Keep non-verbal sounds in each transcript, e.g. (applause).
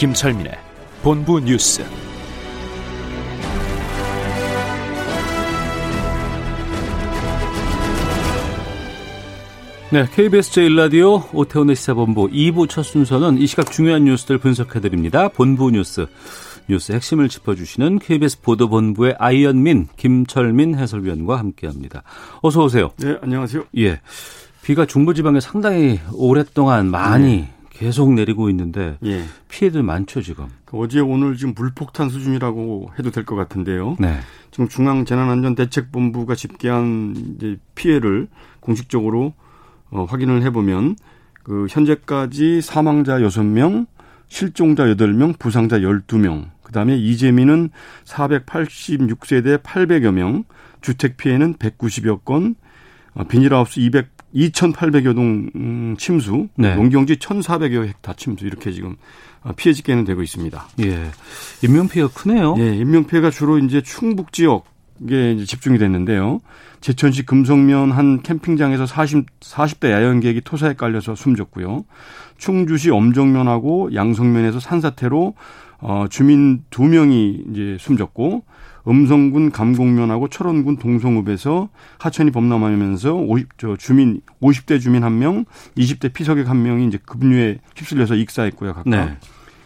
김철민의 본부 뉴스. 네, KBS 제1라디오 오태훈의 시사본부 2부 첫 순서는 이 시각 중요한 뉴스들 분석해드립니다. 본부 뉴스, 뉴스 핵심을 짚어주시는 KBS 보도본부의 아이언민, 김철민 해설위원과 함께합니다. 어서 오세요. 네, 안녕하세요. 예, 비가 중부지방에 상당히 오랫동안 많이 네. 계속 내리고 있는데 예. 피해들 많죠 지금. 그 어제 오늘 지금 물폭탄 수준이라고 해도 될 것 같은데요. 네. 지금 중앙 재난안전대책본부가 집계한 이제 피해를 공식적으로 어, 확인을 해보면 그 현재까지 사망자 6명, 실종자 8명, 부상자 12명, 그 다음에 이재민은 486세대 800여 명, 주택 피해는 190여 건, 어, 비닐하우스 200, 2,800여 동 음, 침수, 네. 농경지 1,400여 헥타 침수 이렇게 지금 어, 피해 집계는 되고 있습니다. 예. 인명 피해가 크네요. 예, 인명 피해가 주로 이제 충북 지역에 이제 집중이 됐는데요. 제천시 금성면 한 캠핑장에서 40, 40대 야영객이 토사에 깔려서 숨졌고요. 충주시 엄정면하고 양성면에서 산사태로 어, 주민 두 명이 이제 숨졌고 음성군 감곡면하고 철원군 동성읍에서 하천이 범람하면서 50, 저 주민 50대 주민 한 명, 20대 피서객 한 명이 이제 급류에 휩쓸려서 익사했고요, 각각. 네.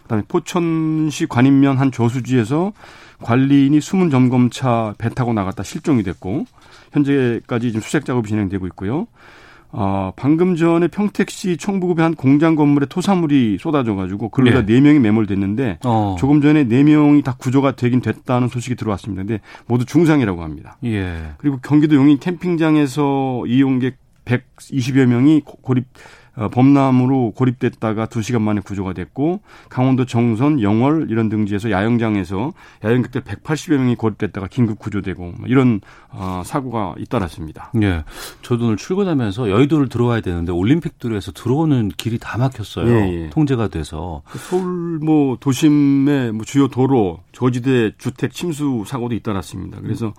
그다음에 포천시 관인면 한 저수지에서 관리인이 숨은 점검차 배 타고 나갔다 실종이 됐고 현재까지 지금 수색 작업이 진행되고 있고요. 어, 방금 전에 평택시 청부급의 한 공장 건물에 토사물이 쏟아져가지고 그러다 네. 네 명이 매몰됐는데 어. 조금 전에 네 명이 다 구조가 되긴 됐다는 소식이 들어왔습니다. 근데 모두 중상이라고 합니다. 예. 그리고 경기도 용인 캠핑장에서 이용객 120여 명이 고립 어, 범람으로 고립됐다가 2시간 만에 구조가 됐고 강원도 정선, 영월 이런 등지에서 야영장에서 야영객들 180여 명이 고립됐다가 긴급 구조되고 뭐 이런 어, 사고가 잇따랐습니다. 예. 저도 오늘 출근하면서 여의도를 들어와야 되는데 올림픽도로에서 들어오는 길이 다 막혔어요. 예, 예. 통제가 돼서 그 서울 뭐 도심의 뭐 주요 도로 저지대 주택 침수 사고도 잇따랐습니다. 그래서 음.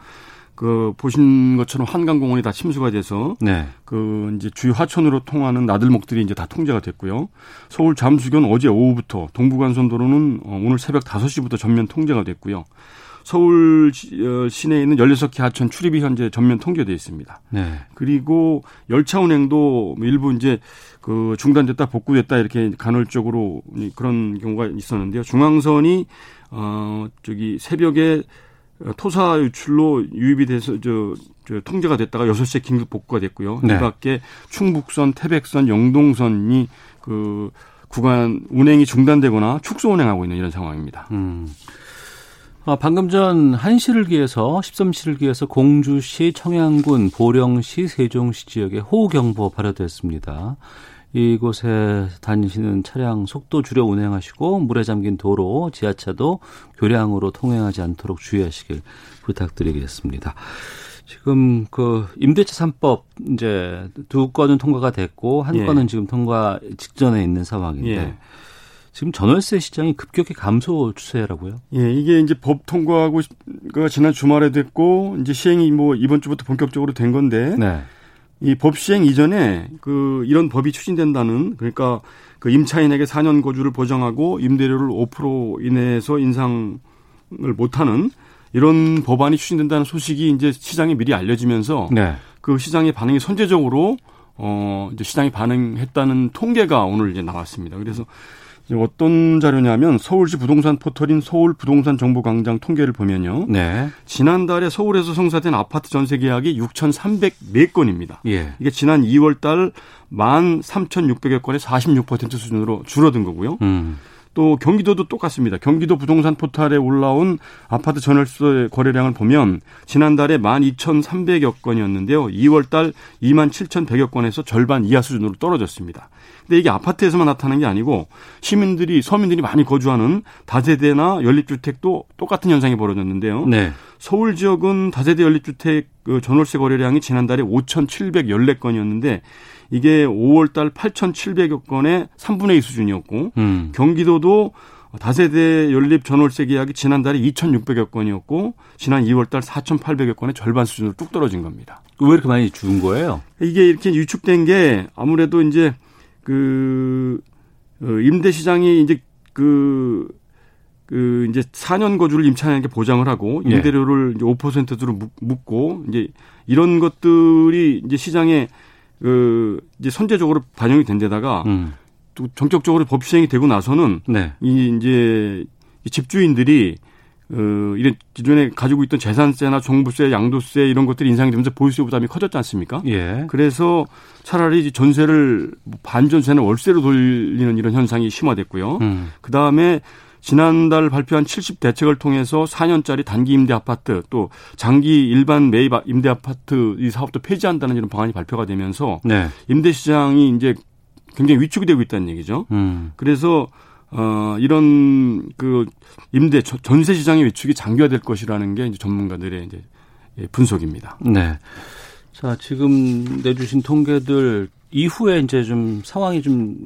그 보신 것처럼 한강공원이 다 침수가 돼서 네. 그 이제 주요 하천으로 통하는 나들목들이 이제 다 통제가 됐고요. 서울 잠수교는 어제 오후부터 동부간선도로는 어, 오늘 새벽 5시부터 전면 통제가 됐고요. 서울 어, 시내에 있는 16개 하천 출입이 현재 전면 통제돼 있습니다. 네. 그리고 열차 운행도 일부 이제 그 중단됐다 복구됐다 이렇게 간헐적으로 그런 경우가 있었는데요. 중앙선이 어 저기 새벽에 토사 유출로 유입이 돼서 저, 저 통제가 됐다가 6시에 긴급 복구가 됐고요. 네. 이 밖에 충북선, 태백선, 영동선이 그 구간 운행이 중단되거나 축소 운행하고 있는 이런 상황입니다. 음. 아, 방금 전 한시를 기해서 13시를 기해서 공주시, 청양군, 보령시, 세종시 지역에 호우경보 발효됐습니다. 이곳에 다니시는 차량 속도 줄여 운행하시고 물에 잠긴 도로, 지하차도 교량으로 통행하지 않도록 주의하시길 부탁드리겠습니다. 지금 그 임대차 3법 이제 두 건은 통과가 됐고 한 예. 건은 지금 통과 직전에 있는 상황인데 예. 지금 전월세 시장이 급격히 감소 추세라고요? 예, 이게 이제 법 통과하고 그 지난 주말에 됐고 이제 시행이 뭐 이번 주부터 본격적으로 된 건데 네. 이 법 시행 이전에 그 이런 법이 추진된다는 그러니까 그 임차인에게 4년 거주를 보장하고 임대료를 5% 이내에서 인상을 못하는 이런 법안이 추진된다는 소식이 이제 시장에 미리 알려지면서 네. 그 시장의 반응이 선제적으로 어 이제 시장이 반응했다는 통계가 오늘 이제 나왔습니다. 그래서 어떤 자료냐면 서울시 부동산 포털인 서울 부동산 정보 광장 통계를 보면요. 네. 지난달에 서울에서 성사된 아파트 전세 계약이 6,304건입니다. 예. 이게 지난 2월 달 13,600여 건의 46% 수준으로 줄어든 거고요. 음. 또 경기도도 똑같습니다. 경기도 부동산 포털에 올라온 아파트 전월세 거래량을 보면 지난달에 12,300여 건이었는데요. 2월 달 27,100여 건에서 절반 이하 수준으로 떨어졌습니다. 근데 이게 아파트에서만 나타나는 게 아니고 시민들이 서민들이 많이 거주하는 다세대나 연립주택도 똑같은 현상이 벌어졌는데요. 네. 서울 지역은 다세대 연립주택 그 전월세 거래량이 지난달에 5,714건이었는데 이게 5월 달 8,700여 건의 3분의 2 수준이었고 음. 경기도도 다세대 연립 전월세 계약이 지난달에 2,600여 건이었고 지난 2월 달 4,800여 건의 절반 수준으로 뚝 떨어진 겁니다. 왜 이렇게 많이 준 거예요? 이게 이렇게 유축된 게 아무래도 이제 그 어, 임대 시장이 이제 그, 그 이제 4년 거주를 임차인에게 보장을 하고 예. 임대료를 이제 5%로 묶고 이제 이런 것들이 이제 시장에 그 이제 선제적으로 반영이 된 데다가 음. 또 전격적으로 법 시행이 되고 나서는 네. 이 이제 이 집주인들이 어 이런 기존에 가지고 있던 재산세나 종부세, 양도세 이런 것들이 인상이 되면서 보유세 부담이 커졌지 않습니까? 예. 그래서 차라리 전세를 반전세나 월세로 돌리는 이런 현상이 심화됐고요. 음. 그 다음에 지난달 발표한 70 대책을 통해서 4년짜리 단기 임대 아파트 또 장기 일반 매입 임대 아파트 이 사업도 폐지한다는 이런 방안이 발표가 되면서 네. 임대 시장이 이제 굉장히 위축이 되고 있다는 얘기죠. 음. 그래서 어 이런 그 임대 저- 전세 시장의 위축이 장기화될 것이라는 게 이제 전문가들의 이제 예, 분석입니다. 네. 자, 지금 내주신 통계들 이후에 이제 좀 상황이 좀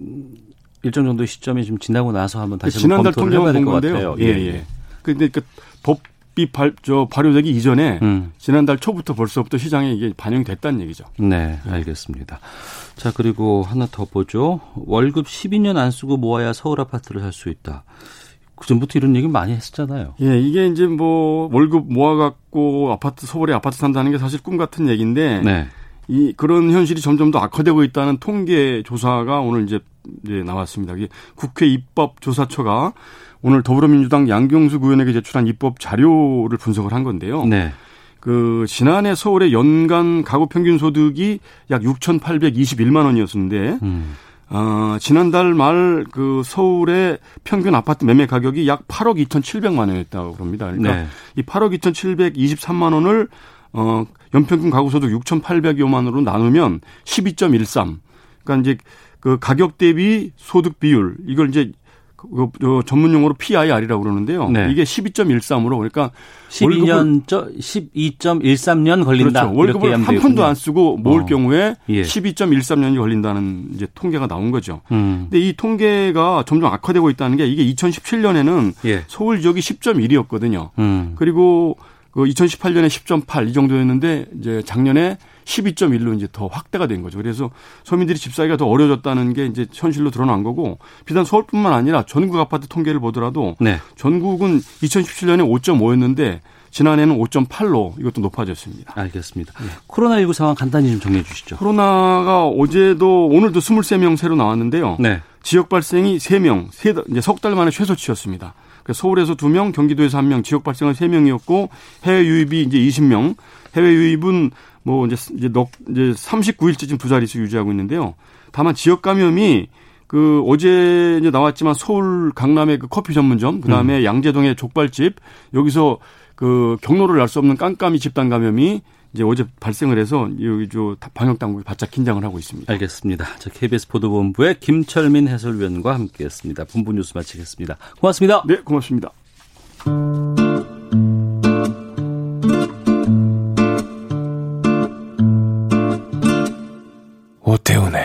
일정 정도 시점이 좀 지나고 나서 한번 다시 한번 지난달 통계만 될본것 건데요. 같아요. 예, 예. 근데 그 법이 발, 저 발효되기 이전에 음. 지난달 초부터 벌써부터 시장에 이게 반영이 됐다는 얘기죠. 네, 알겠습니다. 자, 그리고 하나 더 보죠. 월급 12년 안 쓰고 모아야 서울 아파트를 살 수 있다. 그전부터 이런 얘기 많이 했었잖아요. 예, 이게 이제 뭐 월급 모아갖고 아파트, 서울에 아파트 산다는 게 사실 꿈 같은 얘기인데 네. 이 그런 현실이 점점 더 악화되고 있다는 통계 조사가 오늘 이제, 이제 나왔습니다. 이게 국회 입법조사처가 오늘 더불어민주당 양경수 의원에게 제출한 입법 자료를 분석을 한 건데요. 네. 그 지난해 서울의 연간 가구 평균 소득이 약 6,821만 원이었는데 음. 어, 지난달 말 그 서울의 평균 아파트 매매 가격이 약 8억 2,700만 원이었다고 그럽니다. 그러니까 네. 이 8억 2,723만 원을 어 연평균 가구 소득 6,800여만 원으로 나누면 12.13. 그러니까 이제 그 가격 대비 소득 비율 이걸 이제 그, 그 전문 용어로 PIR이라고 그러는데요. 네. 이게 12.13으로 그러니까 12년, 저 12.13년 걸린다. 그렇죠. 월급을 한 푼도 안 쓰고 모을 어. 경우에 예. 12.13년이 걸린다는 이제 통계가 나온 거죠. 음. 근데 이 통계가 점점 악화되고 있다는 게 이게 2017년에는 예. 서울 지역이 10.1이었거든요. 음. 그리고 그 2018년에 10.8 이 정도였는데 이제 작년에 12.1로 이제 더 확대가 된 거죠. 그래서 서민들이 집 사기가 더 어려워졌다는 게 이제 현실로 드러난 거고 비단 서울뿐만 아니라 전국 아파트 통계를 보더라도 네. 전국은 2017년에 5.5였는데 지난해는 5.8로 이것도 높아졌습니다. 알겠습니다. 코로나19 상황 간단히 좀 정리해 주시죠. 코로나가 어제도 오늘도 23명 새로 나왔는데요. 네. 지역 발생이 3명, 세, 달- 이제 석 달 만에 최소치였습니다. 서울에서 2명, 경기도에서 1명, 지역 발생은 3명이었고 해외 유입이 이제 20명. 해외 유입은 뭐 이제 이제 넉 이제 39일째 지금 두 자릿수 유지하고 있는데요. 다만 지역 감염이 그 어제 이제 나왔지만 서울 강남의 그 커피 전문점, 그다음에 양재동의 족발집 여기서 그 경로를 알 수 없는 깜깜이 집단 감염이 이제 어제 발생을 해서 여기 저 방역 당국이 바짝 긴장을 하고 있습니다. 알겠습니다. 자, KBS 보도본부의 김철민 해설위원과 함께했습니다. 본부 뉴스 마치겠습니다. 고맙습니다. 네, 고맙습니다. 오태훈의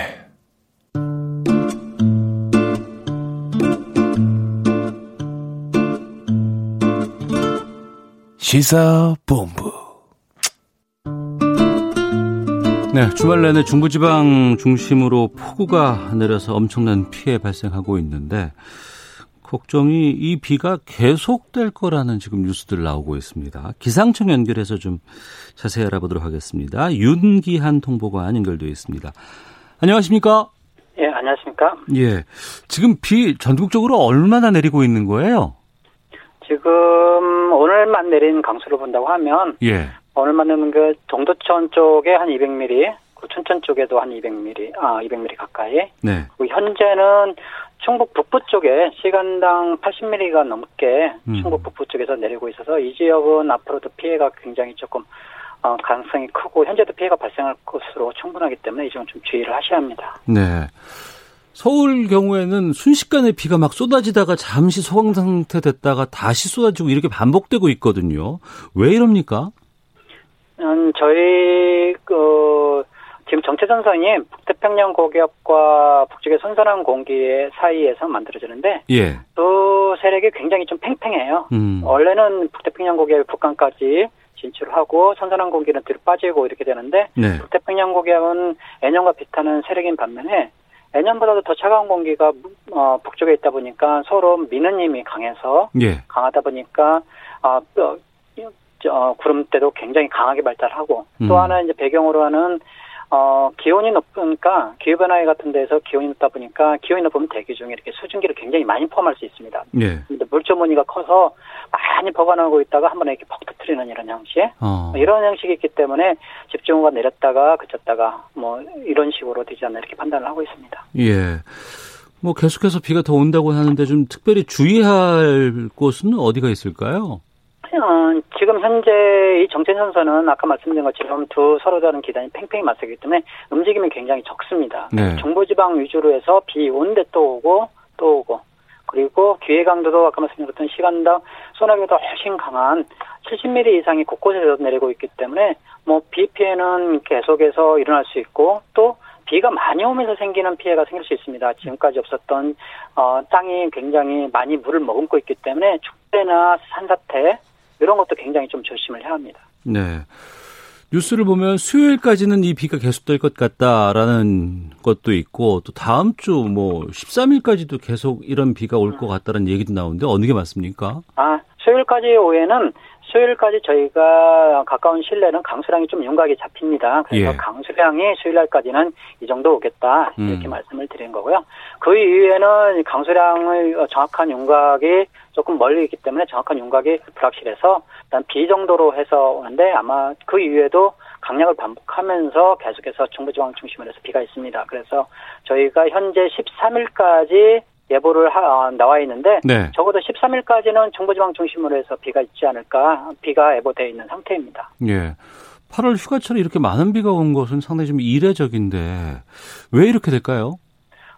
시사본부. 네, 주말 내내 중부지방 중심으로 폭우가 내려서 엄청난 피해 발생하고 있는데 걱정이 이 비가 계속될 거라는 지금 뉴스들 나오고 있습니다. 기상청 연결해서 좀 자세히 알아보도록 하겠습니다. 윤기한 통보관 연결되어 있습니다. 안녕하십니까? 예, 안녕하십니까. 예. 지금 비 전국적으로 얼마나 내리고 있는 거예요? 지금 오늘만 내린 강수를 본다고 하면 예. 오늘만 내는 그 동두천 쪽에 한 200mm, 그 춘천 쪽에도 한 200mm, 아 200mm 가까이. 네. 현재는 충북 북부 쪽에 시간당 80mm가 넘게 음. 충북 북부 쪽에서 내리고 있어서 이 지역은 앞으로도 피해가 굉장히 조금 어, 가능성이 크고 현재도 피해가 발생할 것으로 충분하기 때문에 이 점은 좀 주의를 하셔야 합니다. 네. 서울 경우에는 순식간에 비가 막 쏟아지다가 잠시 소강 상태 됐다가 다시 쏟아지고 이렇게 반복되고 있거든요. 왜 이럽니까? 음, 저희 그 지금 정체 전선이 북태평양 고기압과 북쪽의 선선한 공기 사이에서 만들어지는데 예. 그 세력이 굉장히 좀 팽팽해요. 음. 원래는 북태평양 고기압이 북한까지 진출하고 선선한 공기는 뒤로 빠지고 이렇게 되는데 네. 북태평양 고기압은 애년과 비슷한 세력인 반면에 애년보다도 더 차가운 공기가 어, 북쪽에 있다 보니까 서로 미는 힘이 강해서 예. 강하다 보니까 아, 어, 어, 구름대도 굉장히 강하게 발달하고 음. 또 하나 이제 배경으로 하는 어, 기온이 높으니까 기후변화에 같은 데서 기온이 높다 보니까 기온이 높으면 대기 중에 이렇게 수증기를 굉장히 많이 포함할 수 있습니다. 예. 근데 무늬가 커서 많이 보관하고 있다가 한 번에 이렇게 퍽 터트리는 이런 형식. 어. 이런 형식이 있기 때문에 집중호가 내렸다가 그쳤다가 뭐 이런 식으로 되지 않나 이렇게 판단을 하고 있습니다. 예. 뭐 계속해서 비가 더 온다고 하는데 좀 특별히 주의할 곳은 어디가 있을까요? 어, 지금 현재 이 정체선선은 아까 말씀드린 것처럼 두 서로 다른 기단이 팽팽히 맞서기 때문에 움직임이 굉장히 적습니다. 네. 중부지방 위주로 해서 비 오는데 또 오고 또 오고 그리고 기회 강도도 아까 말씀드렸던 시간당 소나기보다 훨씬 강한 70mm 이상이 곳곳에서 내리고 있기 때문에 뭐 비 피해는 계속해서 일어날 수 있고 또 비가 많이 오면서 생기는 피해가 생길 수 있습니다. 지금까지 없었던 어, 땅이 굉장히 많이 물을 머금고 있기 때문에 축배나 산사태 이런 것도 굉장히 좀 조심을 해야 합니다. 네. 뉴스를 보면 수요일까지는 이 비가 계속될 것 같다라는 것도 있고 또 다음 주 뭐 13일까지도 계속 이런 비가 올 것 같다는 얘기도 나오는데 어느 게 맞습니까? 아, 수요일까지 오후에는 수요일까지 저희가 가까운 실내는 강수량이 좀 윤곽이 잡힙니다. 그래서 예. 강수량이 수요일날까지는 이 정도 오겠다 이렇게 음. 말씀을 드린 거고요. 그 이후에는 강수량의 어, 정확한 윤곽이 조금 멀리 있기 때문에 정확한 윤곽이 불확실해서 일단 비 정도로 해서 오는데 아마 그 이후에도 강약을 반복하면서 계속해서 중부지방 중심으로 해서 비가 있습니다. 그래서 저희가 현재 13일까지 예보를 하, 어, 나와 있는데 네. 적어도 13일까지는 중부지방 중심으로 해서 비가 있지 않을까 비가 예보되어 있는 상태입니다. 예. 8월 휴가철에 이렇게 많은 비가 온 것은 상당히 좀 이례적인데 왜 이렇게 될까요?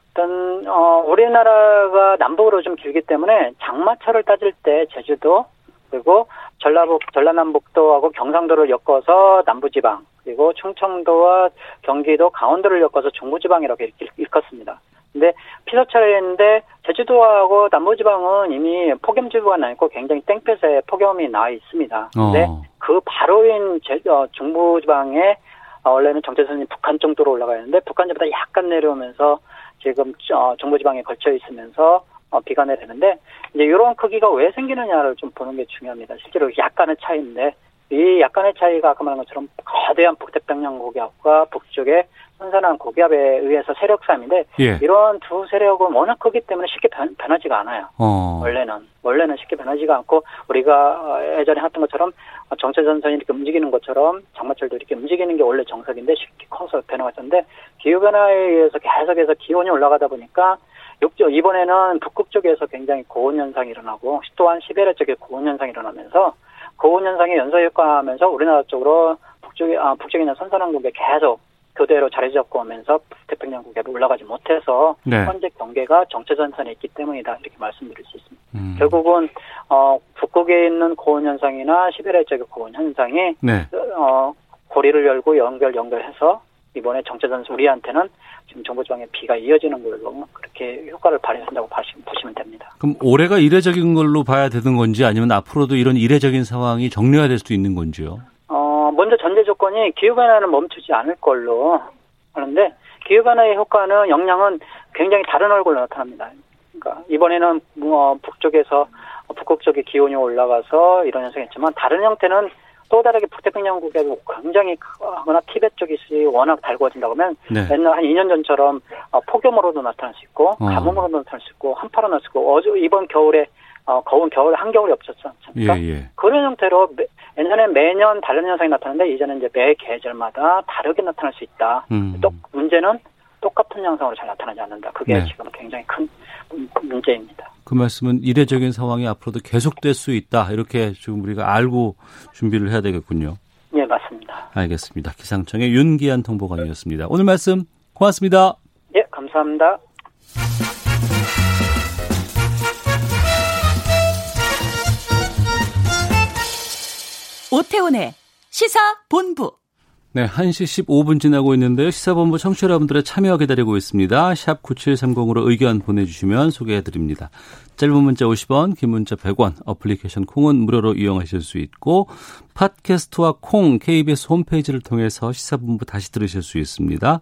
일단 어, 우리나라가 남북으로 좀 길기 때문에 장마철을 따질 때 제주도 그리고 전라북 전라남북도하고 경상도를 엮어서 남부지방 그리고 충청도와 경기도 강원도를 엮어서 중부지방이라고 일- 일컫습니다. 근데 피서철인데 제주도하고 남부지방은 이미 폭염주의보가 나 있고 굉장히 땡볕에 폭염이 나 있습니다. 근데 어. 그 바로인 제, 어, 중부지방에 어, 원래는 정체선이 북한 정도로 올라가 있는데 북한보다 약간 내려오면서 지금 어, 중부지방에 걸쳐 있으면서 어, 비가 내리는데 이제 이런 크기가 왜 생기느냐를 좀 보는 게 중요합니다. 실제로 약간의 차이인데 이 약간의 차이가 아까 말한 것처럼 거대한 북태평양 고기압과 북쪽의 선선한 고기압에 의해서 세력 싸움인데 예. 이런 두 세력은 워낙 크기 때문에 쉽게 변, 변하지가 않아요. 어. 원래는 원래는 쉽게 변하지가 않고 우리가 어, 예전에 했던 것처럼 어, 정체 전선이 이렇게 움직이는 것처럼 장마철도 이렇게 움직이는 게 원래 정석인데 쉽게 커서 변화가 있었는데 기후 변화에 의해서 계속해서 기온이 올라가다 보니까 육죠 이번에는 북극 쪽에서 굉장히 고온 현상이 일어나고 또한 시베리아 쪽에 고온 현상이 일어나면서 고온 현상이 연소 효과하면서 우리나라 쪽으로 북쪽에 아, 북쪽에 있는 선선한 국에 계속 교대로 자리 잡고 오면서 태평양 국에로 올라가지 못해서 네. 현재 경계가 정체전선에 있기 때문이다 이렇게 말씀드릴 수 있습니다. 음. 결국은 어 북극에 있는 고온 현상이나 시베리아 쪽의 고온 현상이 네. 어 고리를 열고 연결 연결해서 이번에 정체전선 우리한테는 지금 정부지방에 비가 이어지는 걸로 그렇게 효과를 발휘한다고 보시- 보시면 됩니다. 그럼 올해가 이례적인 걸로 봐야 되는 건지 아니면 앞으로도 이런 이례적인 상황이 정리화될 수도 있는 건지요? 어, 먼저 전제 조건이 기후변화는 멈추지 않을 걸로 하는데, 기후변화의 효과는, 영향은 굉장히 다른 얼굴로 나타납니다. 그러니까, 이번에는, 뭐, 북쪽에서, 북극 쪽의 기온이 올라가서 이런 현상이 있지만, 다른 형태는 또 다르게 북태평양국에도 굉장히 하거나 티벳 쪽이 워낙 달궈진다고 하면, 네. 옛날 한 2년 전처럼 어, 폭염으로도 나타날 수 있고, 어. 가뭄으로도 나타날 수 있고, 한파로 나타날 수 있고, 어제, 이번 겨울에, 어, 거운 겨울, 한겨울이 없었지 않습니까? 예, 예. 그런 형태로 매, 예전에 매년 다른 현상이 나타나는데 이제는 이제 매 계절마다 다르게 나타날 수 있다. 음. 또 문제는 똑같은 양상으로 잘 나타나지 않는다. 그게 네. 지금 굉장히 큰 문제입니다. 그 말씀은 이례적인 상황이 앞으로도 계속될 수 있다. 이렇게 지금 우리가 알고 준비를 해야 되겠군요. 예, 맞습니다. 알겠습니다. 기상청의 윤기한 통보관이었습니다. 오늘 말씀 고맙습니다. 예, 감사합니다. 오태훈의 시사 본부. 네, 1시 15분 지나고 있는데요. 시사본부 청취자 여러분들의 참여 기다리고 있습니다. 샵 9730으로 의견 보내주시면 소개해드립니다. 짧은 문자 50원, 긴 문자 100원, 어플리케이션 콩은 무료로 이용하실 수 있고 팟캐스트와 콩, KBS 홈페이지를 통해서 시사본부 다시 들으실 수 있습니다.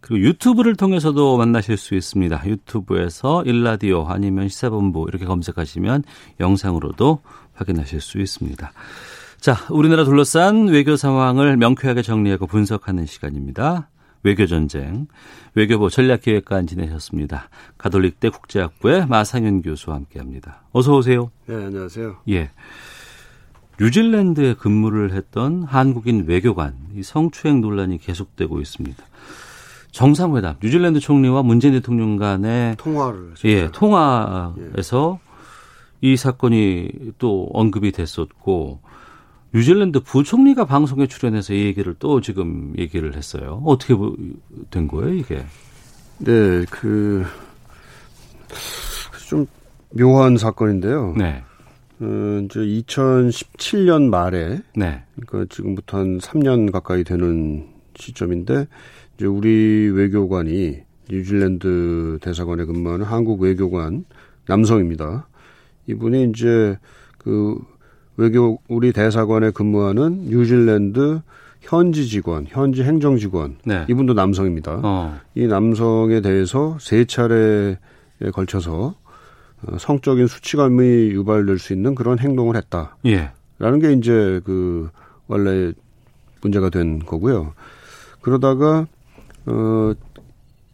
그리고 유튜브를 통해서도 만나실 수 있습니다. 유튜브에서 일라디오 아니면 시사본부 이렇게 검색하시면 영상으로도 확인하실 수 있습니다. 자, 우리나라 둘러싼 외교 상황을 명쾌하게 정리하고 분석하는 시간입니다. 외교 전쟁. 외교부 전략기획관 지내셨습니다. 가톨릭대 국제학부의 마상현 교수와 함께합니다. 어서 오세요. 네, 안녕하세요. 예. 뉴질랜드에 근무를 했던 한국인 외교관 이 성추행 논란이 계속되고 있습니다. 정상회담 뉴질랜드 총리와 문재인 대통령 간의 통화를 예, 통화에서 이 사건이 또 언급이 됐었고 뉴질랜드 부총리가 방송에 출연해서 이 얘기를 또 지금 얘기를 했어요. 어떻게 된 거예요, 이게? 네, 그, 좀 묘한 사건인데요. 네. 어, 이제 2017년 말에, 네. 그러니까 지금부터 한 3년 가까이 되는 시점인데, 이제 우리 외교관이 뉴질랜드 대사관에 근무하는 한국 외교관 남성입니다. 이분이 이제 그 외교 우리 대사관에 근무하는 뉴질랜드 현지 직원, 현지 행정 직원, 네. 이분도 남성입니다. 어. 이 남성에 대해서 세 차례에 걸쳐서 어, 성적인 수치감이 유발될 수 있는 그런 행동을 했다. 예. 라는 게 이제 그 원래 문제가 된 거고요. 그러다가 어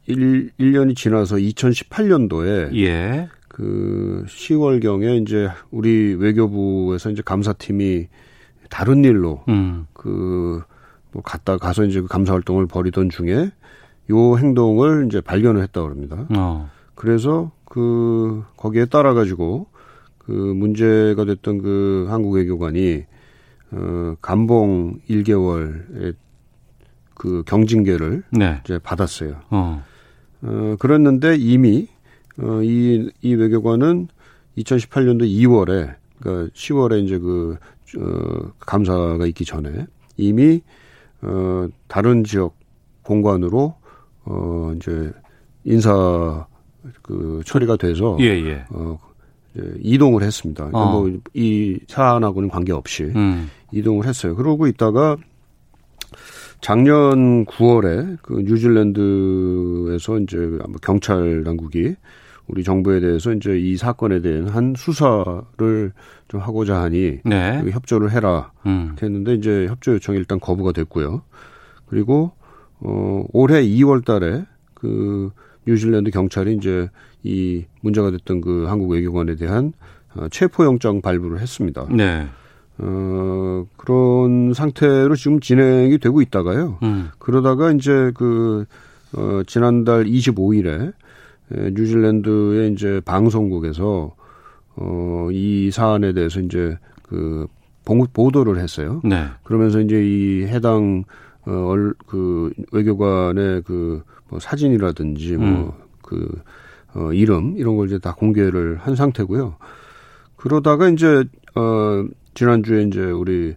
1, 1년이 지나서 2018년도에 예. 그 10월 경에 이제 우리 외교부에서 이제 감사팀이 다른 일로 음. 그뭐 갔다 가서 이제 그 감사 활동을 벌이던 중에 요 행동을 이제 발견을 했다 그럽니다. 어. 그래서 그 거기에 따라 가지고 그 문제가 됐던 그 한국 외교관이 어 감봉 1개월의 그 경징계를 네. 이제 받았어요. 어. 어 그랬는데 이미 어, 이, 이 외교관은 2018년도 2월에, 그니까 10월에 이제 그, 어, 감사가 있기 전에 이미, 어, 다른 지역 공관으로, 어, 이제 인사 그 처리가 돼서, 예, 예. 어, 이제 이동을 했습니다. 그러니까 어. 뭐이 사안하고는 관계없이 음. 이동을 했어요. 그러고 있다가 작년 9월에 그 뉴질랜드에서 이제 경찰 당국이 우리 정부에 대해서 이제 이 사건에 대한 한 수사를 좀 하고자 하니 네. 그 협조를 해라 음. 했는데 이제 협조 요청이 일단 거부가 됐고요. 그리고 어 올해 2월 달에 그 뉴질랜드 경찰이 이제 이 문제가 됐던 그 한국 외교관에 대한 어, 체포영장 발부를 했습니다. 네. 어 그런 상태로 지금 진행이 되고 있다가요. 음. 그러다가 이제 그, 어, 지난달 25일에 에, 뉴질랜드의 이제 방송국에서 어, 이 사안에 대해서 이제 그 보- 보도를 했어요. 네. 그러면서 이제 이 해당 어, 얼, 그 외교관의 그뭐 사진이라든지 음. 뭐그 어, 이름 이런 걸 이제 다 공개를 한 상태고요. 그러다가 이제 어 지난주에 이제 우리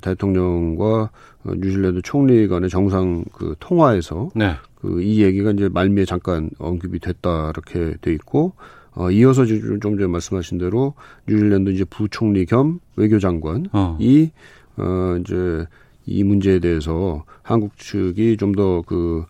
대통령과 어, 뉴질랜드 총리 간의 정상 그 통화에서 네. 그 이 얘기가 이제 말미에 잠깐 언급이 됐다 이렇게 돼 있고 어 이어서 좀 전에 말씀하신 대로 뉴질랜드 이제 부총리 겸 외교장관이 어. 어 이제 이 문제에 대해서 한국 측이 좀 더 그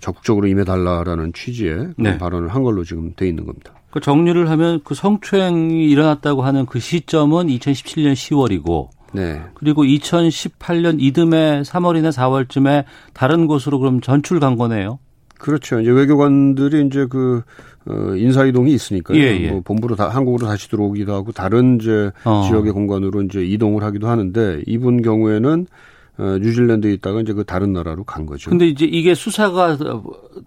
적극적으로 임해달라라는 취지의 네. 발언을 한 걸로 지금 돼 있는 겁니다. 그 정리를 하면 그 성추행이 일어났다고 하는 그 시점은 2017년 10월이고 네. 그리고 2018년 이듬해 3월이나 4월쯤에 다른 곳으로 그럼 전출 간 거네요. 그렇죠. 이제 외교관들이 이제 그, 어, 인사 이동이 있으니까요. 예, 예. 뭐 본부로 다, 한국으로 다시 들어오기도 하고 다른 이제 어. 지역의 공간으로 이제 이동을 하기도 하는데 이분 경우에는 어, 뉴질랜드에 있다가 이제 그 다른 나라로 간 거죠. 근데 이제 이게 수사가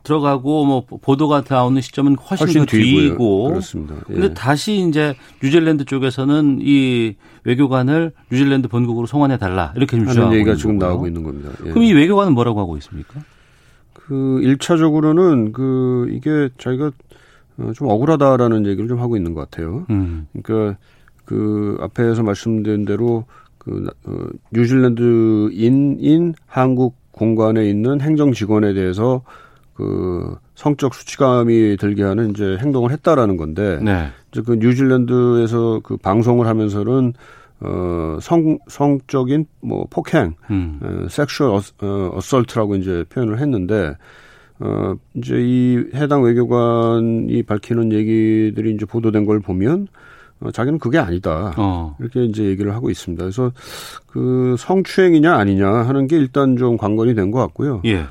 들어가고 뭐 보도가 나오는 시점은 훨씬, 훨씬. 뒤고 그렇습니다. 예. 근데 다시 이제 뉴질랜드 쪽에서는 이 외교관을 뉴질랜드 본국으로 송환해 달라 이렇게 하는 주장하고 얘기가 있는 지금 거고요. 나오고 있는 겁니다. 예. 그럼 이 외교관은 뭐라고 하고 있습니까? 그 1차적으로는 그 이게 자기가 어, 좀 억울하다라는 얘기를 좀 하고 있는 것 같아요. 음. 그러니까 그 앞에서 말씀드린 대로 그 어, 뉴질랜드인인 한국 공관에 있는 행정 직원에 대해서 그 성적 수치감이 들게 하는 이제 행동을 했다라는 건데 네. 이제 그 뉴질랜드에서 그 방송을 하면서는 어 성 성적인 뭐 폭행, 음. 어, sexual 어, assault라고 이제 표현을 했는데 어 이제 이 해당 외교관이 밝히는 얘기들이 이제 보도된 걸 보면 어, 자기는 그게 아니다. 어. 이렇게 이제 얘기를 하고 있습니다. 그래서 그 성추행이냐 아니냐 하는 게 일단 좀 관건이 된 것 같고요. 예.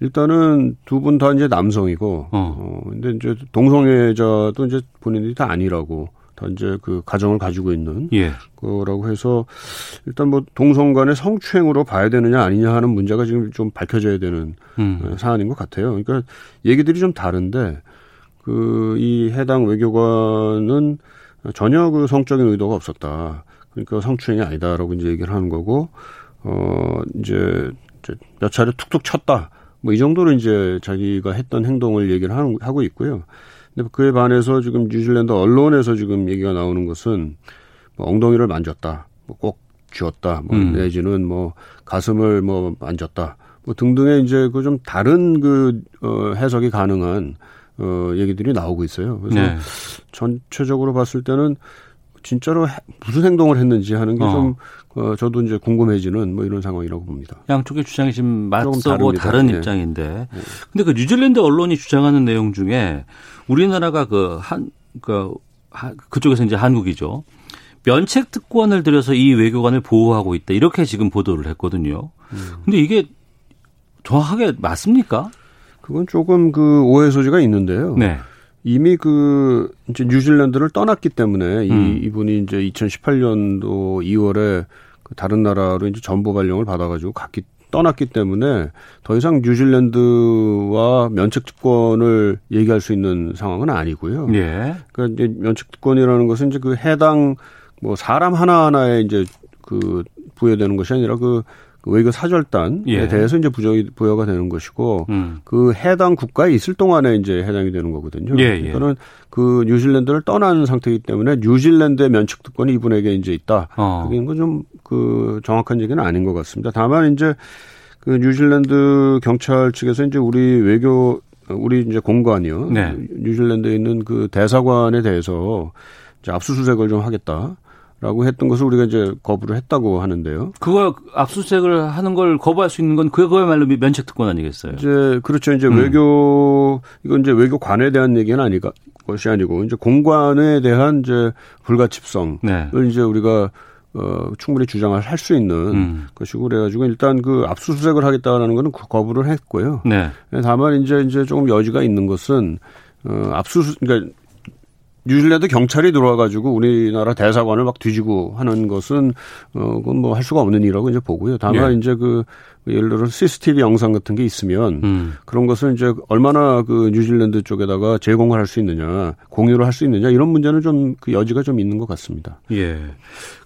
일단은 두 분 다 이제 남성이고, 어. 어. 근데 이제 동성애자도 이제 본인들이 다 아니라고, 다 이제 그 가정을 가지고 있는 예. 거라고 해서 일단 뭐 동성 간의 성추행으로 봐야 되느냐 아니냐 하는 문제가 지금 좀 밝혀져야 되는 음. 어, 사안인 것 같아요. 그러니까 얘기들이 좀 다른데 그 이 해당 외교관은 전혀 그 성적인 의도가 없었다. 그러니까 성추행이 아니다라고 이제 얘기를 하는 거고 어 이제 몇 차례 툭툭 쳤다. 뭐 이 정도로 이제 자기가 했던 행동을 얘기를 하는, 하고 있고요. 근데 그에 반해서 지금 뉴질랜드 언론에서 지금 얘기가 나오는 것은 뭐 엉덩이를 만졌다. 뭐 꼭 쥐었다. 뭐 음. 내지는 뭐 가슴을 뭐 만졌다. 뭐 등등의 이제 그 좀 다른 그 어, 해석이 가능한 어, 얘기들이 나오고 있어요. 그래서 네. 전체적으로 봤을 때는 진짜로 해- 무슨 행동을 했는지 하는 게 어. 좀 어, 저도 이제 궁금해지는 뭐 이런 상황이라고 봅니다. 양쪽의 주장이 지금 맞서고. 다른 예. 입장인데. 근데 그 뉴질랜드 언론이 주장하는 내용 중에 우리나라가 그 한, 그, 하- 그쪽에서 이제 한국이죠. 면책 특권을 들여서 이 외교관을 보호하고 있다. 이렇게 지금 보도를 했거든요. 음. 근데 이게 정확하게 맞습니까? 그건 조금 그 오해 소지가 있는데요. 네. 이미 그 이제 뉴질랜드를 떠났기 때문에 음. 이 이분이 이제 2018년도 2월에 그 다른 나라로 이제 전보 발령을 받아가지고 갔기 떠났기 때문에 더 이상 뉴질랜드와 면책특권을 얘기할 수 있는 상황은 아니고요. 예. 그러니까 이제 면책특권이라는 것은 이제 그 해당 뭐 사람 하나 하나에 이제 그 부여되는 것이 아니라 그, 그 외교 사절단에 예. 대해서 이제 부여 부여가 되는 것이고 음. 그 해당 국가에 있을 동안에 이제 해당이 되는 거거든요. 예, 예. 그러니까는 그 뉴질랜드를 떠나는 상태이기 때문에 뉴질랜드의 면책 특권이 이분에게 이제 있다. 어. 그게 좀그 정확한 얘기는 아닌 것 같습니다. 다만 이제 그 뉴질랜드 경찰 측에서 이제 우리 외교 우리 이제 공관이요. 네. 뉴질랜드에 있는 그 대사관에 대해서 이제 압수수색을 좀 하겠다 라고 했던 것을 우리가 이제 거부를 했다고 하는데요. 그거 압수수색을 하는 걸 거부할 수 있는 건 그거야말로 면책 특권 아니겠어요? 이제 그렇죠. 이제 음. 외교 이건 이제 외교관에 대한 얘기는 아니가 것이 아니고 이제 공관에 대한 이제 불가침성을 네. 이제 우리가 어 충분히 주장을 할 수 있는 음. 것이고 그래가지고 일단 그 압수수색을 하겠다라는 거는 거- 거부를 했고요. 네. 다만 이제 이제 조금 여지가 있는 것은 어 압수수 그러니까 뉴질랜드 경찰이 들어와가지고 우리나라 대사관을 막 뒤지고 하는 것은 어 그건 뭐 할 수가 없는 일이라고 이제 보고요. 다만 네. 이제 그 예를 들어 CCTV 영상 같은 게 있으면 음. 그런 것을 이제 얼마나 그 뉴질랜드 쪽에다가 제공을 할 수 있느냐, 공유를 할 수 있느냐 이런 문제는 좀 그 여지가 좀 있는 것 같습니다. 예.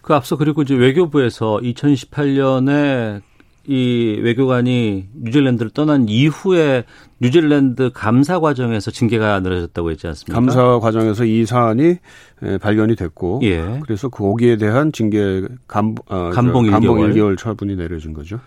그 앞서 그리고 이제 외교부에서 2018년에 이 외교관이 뉴질랜드를 떠난 이후에 뉴질랜드 감사 과정에서 징계가 늘어졌다고 했지 않습니까? 감사 과정에서 이 사안이 에, 발견이 됐고, 예. 그래서 거기에 대한 징계 감, 아, 저 감봉 감봉 1개월. 1개월 처분이 내려진 거죠.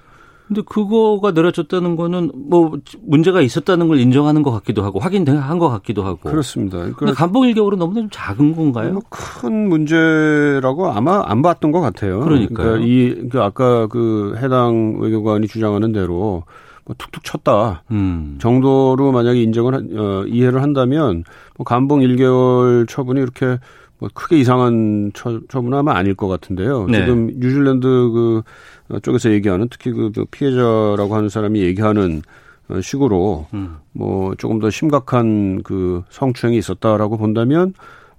근데 그거가 내려졌다는 거는 뭐 문제가 있었다는 걸 인정하는 것 같기도 하고 확인한 것 같기도 하고. 그렇습니다. 그러니까 감봉 1개월은 너무나 좀 작은 건가요? 뭐큰 문제라고 아마 안 봤던 것 같아요. 그러니까요. 러니까 이 그 아까 그 해당 외교관이 주장하는 대로 뭐 툭툭 쳤다. 음. 정도로 만약에 인정을 한- 어, 이해를 한다면 뭐 감봉 1개월 처분이 이렇게 뭐 크게 이상한 처, 처분은 아마 아닐 것 같은데요. 네. 지금 뉴질랜드 그 어, 쪽에서 얘기하는 특히 그, 그 피해자라고 하는 사람이 얘기하는 어, 식으로 음. 뭐 조금 더 심각한 그 성추행이 있었다라고 본다면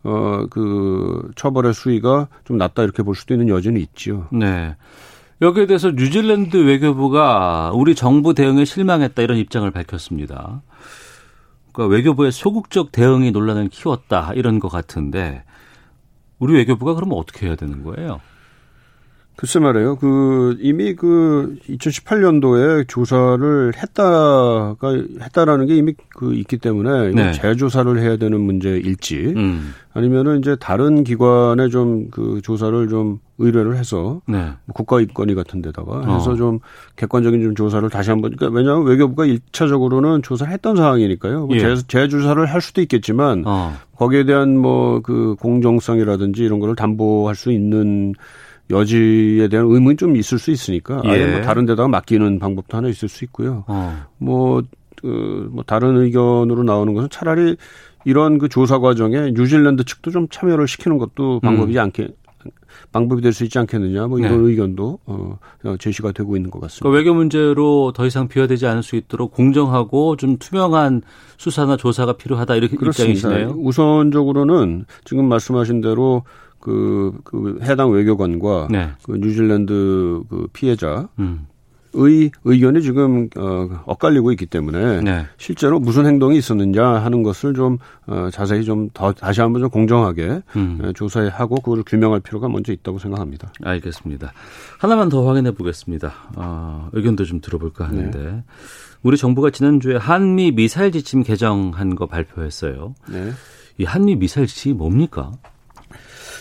어 그 처벌의 수위가 좀 낮다 이렇게 볼 수도 있는 여지는 있지요. 네. 여기에 대해서 뉴질랜드 외교부가 우리 정부 대응에 실망했다 이런 입장을 밝혔습니다. 그러니까 외교부의 소극적 대응이 논란을 키웠다 이런 것 같은데 우리 외교부가 그러면 어떻게 해야 되는 거예요? 글쎄 말이에요. 그 이미 그 2018년도에 조사를 했다가 했다라는 게 이미 그 있기 때문에 네. 재조사를 해야 되는 문제일지 음. 아니면은 이제 다른 기관에 좀 그 조사를 좀 의뢰를 해서 네. 국가 입건위 같은 데다가 어. 해서 좀 객관적인 좀 조사를 다시 한번 그러니까 왜냐하면 외교부가 일차적으로는 조사를 했던 상황이니까요. 뭐 예. 재, 재조사를 할 수도 있겠지만 어. 거기에 대한 뭐 그 공정성이라든지 이런 거를 담보할 수 있는 여지에 대한 의문이 좀 있을 수 있으니까 아예 예. 뭐 다른 데다가 맡기는 방법도 하나 있을 수 있고요. 어. 뭐, 그, 뭐 다른 의견으로 나오는 것은 차라리 이런 그 조사 과정에 뉴질랜드 측도 좀 참여를 시키는 것도 방법이지 않게 방법이 될 수 있지 않겠느냐 뭐 이런 음. 네. 의견도 어, 어, 제시가 되고 있는 것 같습니다. 그러니까 외교 문제로 더 이상 비화되지 않을 수 있도록 공정하고 좀 투명한 수사나 조사가 필요하다 이렇게 그렇습니다. 입장이시네요. 우선적으로는 지금 말씀하신 대로 그, 그 해당 외교관과 네. 그 뉴질랜드 그 피해자의 음. 의견이 지금 어, 엇갈리고 있기 때문에 네. 실제로 무슨 행동이 있었느냐 하는 것을 좀 어, 자세히 좀 더 다시 한번 좀 공정하게 음. 어, 조사하고 그걸 규명할 필요가 먼저 있다고 생각합니다. 알겠습니다. 하나만 더 확인해 보겠습니다. 어, 의견도 좀 들어볼까 하는데 네. 우리 정부가 지난주에 한미 미사일 지침 개정한 거 발표했어요. 네. 이 한미 미사일 지침이 뭡니까?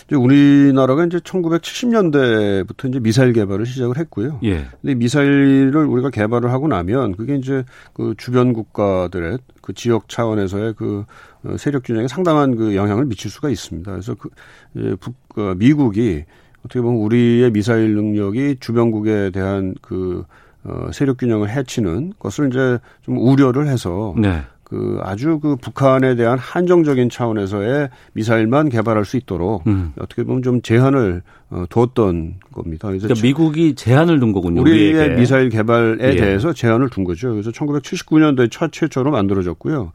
이제 우리나라가 이제 1970년대부터 이제 미사일 개발을 시작을 했고요. 예. 근데 미사일을 우리가 개발을 하고 나면 그게 이제 그 주변 국가들의 그 지역 차원에서의 그 어, 세력 균형에 상당한 그 영향을 미칠 수가 있습니다. 그래서 그 예, 북, 어, 미국이 어떻게 보면 우리의 미사일 능력이 주변국에 대한 그 어, 세력 균형을 해치는 것을 이제 좀 우려를 해서 네. 그 아주 그 북한에 대한 한정적인 차원에서의 미사일만 개발할 수 있도록 음. 어떻게 보면 좀 제한을 어, 뒀던 겁니다. 그래서 그러니까 미국이 제한을 둔 거군요. 우리의 우리에게. 미사일 개발에 예. 대해서 제한을 둔 거죠. 그래서 1979년도에 첫 최초로 만들어졌고요.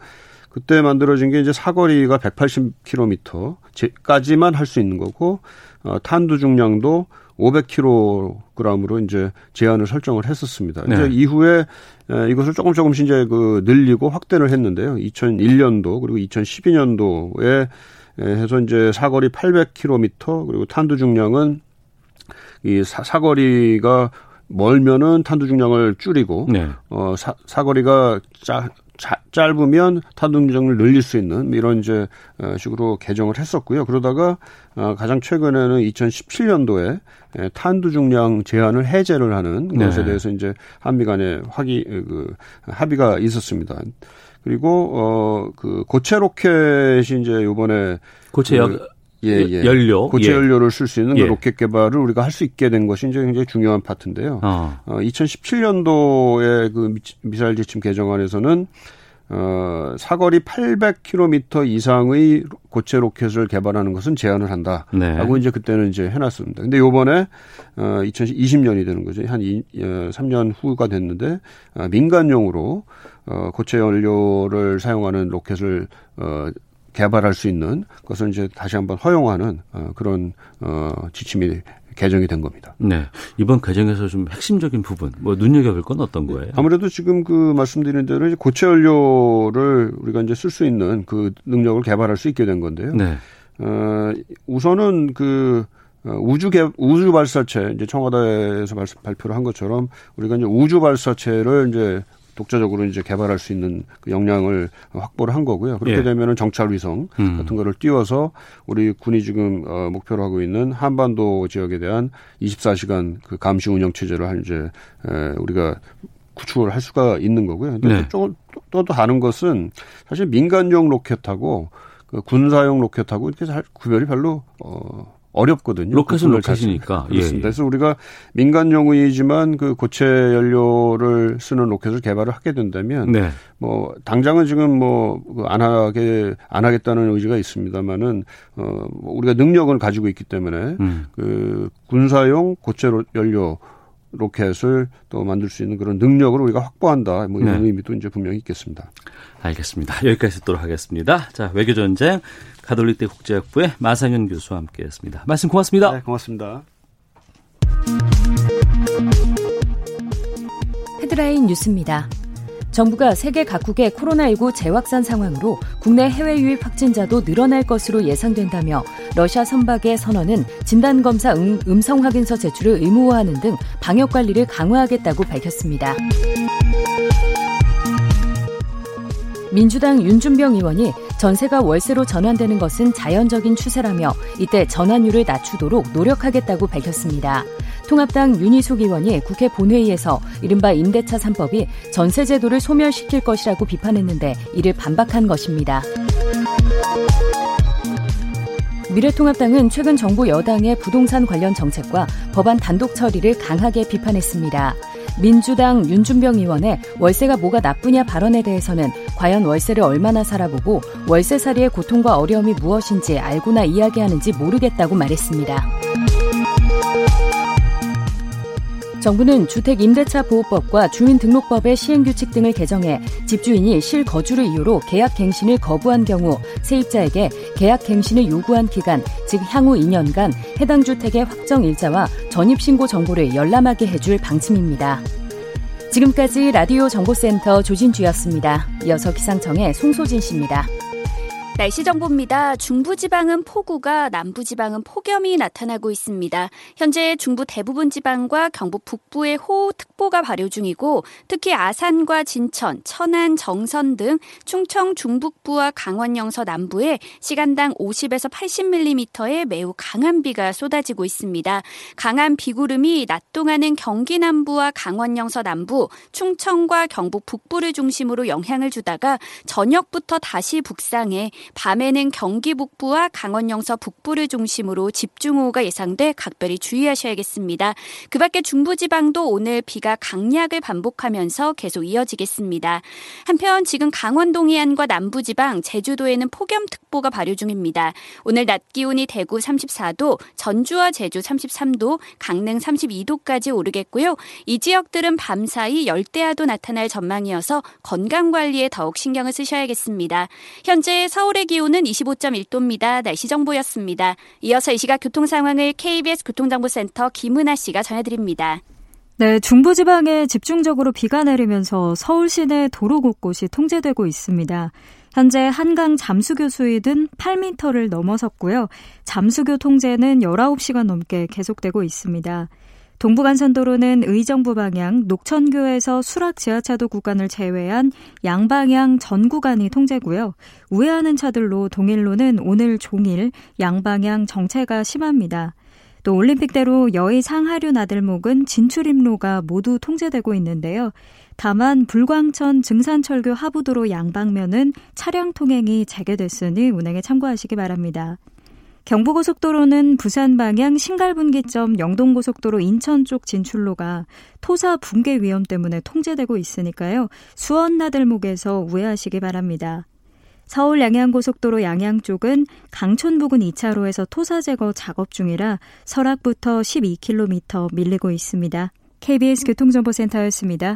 그때 만들어진 게 이제 사거리가 180km까지만 할 수 있는 거고 어, 탄두 중량도 500kg으로 이제 제한을 설정을 했었습니다. 네. 이제 이후에 에, 이것을 조금 조금씩 이제 그 늘리고 확대를 했는데요. 2001년도 그리고 2012년도에 해서 이제 사거리 800km 그리고 탄두 중량은 이 사, 사거리가 멀면은 탄두 중량을 줄이고 네. 어 사, 사거리가 짜, 자, 짧으면 탄두 중량을 늘릴 수 있는 이런 이제 어, 식으로 개정을 했었고요. 그러다가 어, 가장 최근에는 2017년도에 에, 탄두 중량 제한을 해제를 하는 네. 것에 대해서 이제 한미 간에 확의 그 합의가 있었습니다. 그리고 어그 고체 로켓이 이제 요번에 고체 그, 역 예, 예. 연료. 고체 예. 연료를 쓸 수 있는 예. 그 로켓 개발을 우리가 할 수 있게 된 것이 이제 굉장히 중요한 파트인데요. 어. 어, 2017년도에 그 미- 미사일 지침 개정안에서는 어, 사거리 800km 이상의 고체 로켓을 개발하는 것은 제한을 한다. 네. 라고 이제 그때는 이제 해놨습니다. 근데 요번에, 어, 2020년이 되는 거죠. 한 이, 어, 3년 후가 됐는데, 어, 민간용으로, 어, 고체 연료를 사용하는 로켓을, 어, 개발할 수 있는 것을 이제 다시 한번 허용하는, 어, 그런, 어, 지침이 개정이 된 겁니다. 네. 이번 개정에서 좀 핵심적인 부분, 뭐 눈여겨볼 건 어떤 거예요? 아무래도 지금 그 말씀드린 대로 이제 고체 연료를 우리가 이제 쓸 수 있는 그 능력을 개발할 수 있게 된 건데요. 네. 어, 우선은 그 어, 우주 개, 우주 발사체 이제 청와대에서 발, 발표를 한 것처럼 우리가 이제 우주 발사체를 이제 독자적으로 이제 개발할 수 있는 그 역량을 확보를 한 거고요. 그렇게 예. 되면은 정찰 위성 음. 같은 거를 띄워서 우리 군이 지금 어, 목표로 하고 있는 한반도 지역에 대한 24시간 그 감시 운영 체제를 한 이제 에, 우리가 구축을 할 수가 있는 거고요. 근데 네. 또, 또, 또 다른 것은 사실 민간용 로켓하고 그 군사용 로켓하고 이렇게 잘 구별이 별로 어 어렵거든요. 로켓은 그 로켓이니까. 예, 예. 그래서 우리가 민간용이지만 그 고체 연료를 쓰는 로켓을 개발을 하게 된다면 네. 뭐 당장은 지금 뭐 안 하게 안 하겠다는 의지가 있습니다만은 어 우리가 능력을 가지고 있기 때문에 음. 그 군사용 고체 로- 연료 로켓을 또 만들 수 있는 그런 능력을 우리가 확보한다. 뭐 이런 네. 의미도 이제 분명히 있겠습니다. 알겠습니다. 여기까지 듣도록 하겠습니다. 자, 외교전쟁 가톨릭대 국제학부의 마상현 교수와 함께 했습니다. 말씀 고맙습니다. 네, 고맙습니다. 헤드라인 뉴스입니다. 정부가 세계 각국의 코로나19 재확산 상황으로 국내 해외 유입 확진자도 늘어날 것으로 예상된다며 러시아 선박의 선언은 진단검사 음, 음성 확인서 제출을 의무화하는 등 방역 관리를 강화하겠다고 밝혔습니다. 민주당 윤준병 의원이 전세가 월세로 전환되는 것은 자연적인 추세라며 이때 전환율을 낮추도록 노력하겠다고 밝혔습니다. 통합당 윤희숙 의원이 국회 본회의에서 이른바 임대차 3법이 전세 제도를 소멸시킬 것이라고 비판했는데 이를 반박한 것입니다. 미래통합당은 최근 정부 여당의 부동산 관련 정책과 법안 단독 처리를 강하게 비판했습니다. 민주당 윤준병 의원의 월세가 뭐가 나쁘냐 발언에 대해서는 과연 월세를 얼마나 살아보고 월세살이의 고통과 어려움이 무엇인지 알고나 이야기하는지 모르겠다고 말했습니다. 정부는 주택임대차보호법과 주민등록법의 시행규칙 등을 개정해 집주인이 실거주를 이유로 계약갱신을 거부한 경우 세입자에게 계약갱신을 요구한 기간, 즉 향후 2년간 해당 주택의 확정일자와 전입신고 정보를 열람하게 해줄 방침입니다. 지금까지 라디오 정보센터 조진주였습니다. 이어서 기상청의 송소진 씨입니다. 날씨 정보입니다. 중부지방은 폭우가 남부지방은 폭염이 나타나고 있습니다. 현재 중부 대부분 지방과 경북 북부에 호우특보가 발효 중이고 특히 아산과 진천, 천안, 정선 등 충청 중북부와 강원 영서 남부에 시간당 50에서 80mm의 매우 강한 비가 쏟아지고 있습니다. 강한 비구름이 낮 동안은 경기 남부와 강원 영서 남부, 충청과 경북 북부를 중심으로 영향을 주다가 저녁부터 다시 북상해 밤에는 경기 북부와 강원 영서 북부를 중심으로 집중호우가 예상돼 각별히 주의하셔야겠습니다. 그 밖에 중부지방도 오늘 비가 강약을 반복하면서 계속 이어지겠습니다. 한편 지금 강원 동해안과 남부지방, 제주도에는 폭염특보가 발효 중입니다. 오늘 낮 기온이 대구 34도, 전주와 제주 33도, 강릉 32도까지 오르겠고요. 이 지역들은 밤사이 열대야도 나타날 전망이어서 건강관리에 더욱 신경을 쓰셔야겠습니다. 현재 서울 서울의 기온은 25.1도입니다. 날씨 정보였습니다. 이어서 이 시각 교통 상황을 KBS 교통정보센터 김은아 씨가 전해드립니다. 네, 중부지방에 집중적으로 비가 내리면서 서울 시내 도로 곳곳이 통제되고 있습니다. 현재 한강 잠수교 수위는 8m를 넘어섰고요. 잠수교 통제는 19시간 넘게 계속되고 있습니다. 동부간선도로는 의정부 방향 녹천교에서 수락 지하차도 구간을 제외한 양방향 전 구간이 통제고요. 우회하는 차들로 동일로는 오늘 종일 양방향 정체가 심합니다. 또 올림픽대로 여의 상하류 나들목은 진출입로가 모두 통제되고 있는데요. 다만 불광천 증산철교 하부도로 양방면은 차량 통행이 재개됐으니 운행에 참고하시기 바랍니다. 경부고속도로는 부산 방향 신갈분기점 영동고속도로 인천 쪽 진출로가 토사 붕괴 위험 때문에 통제되고 있으니까요. 수원 나들목에서 우회하시기 바랍니다. 서울 양양고속도로 양양 쪽은 강촌 부근 2차로에서 토사 제거 작업 중이라 설악부터 12km 밀리고 있습니다. KBS 교통정보센터였습니다.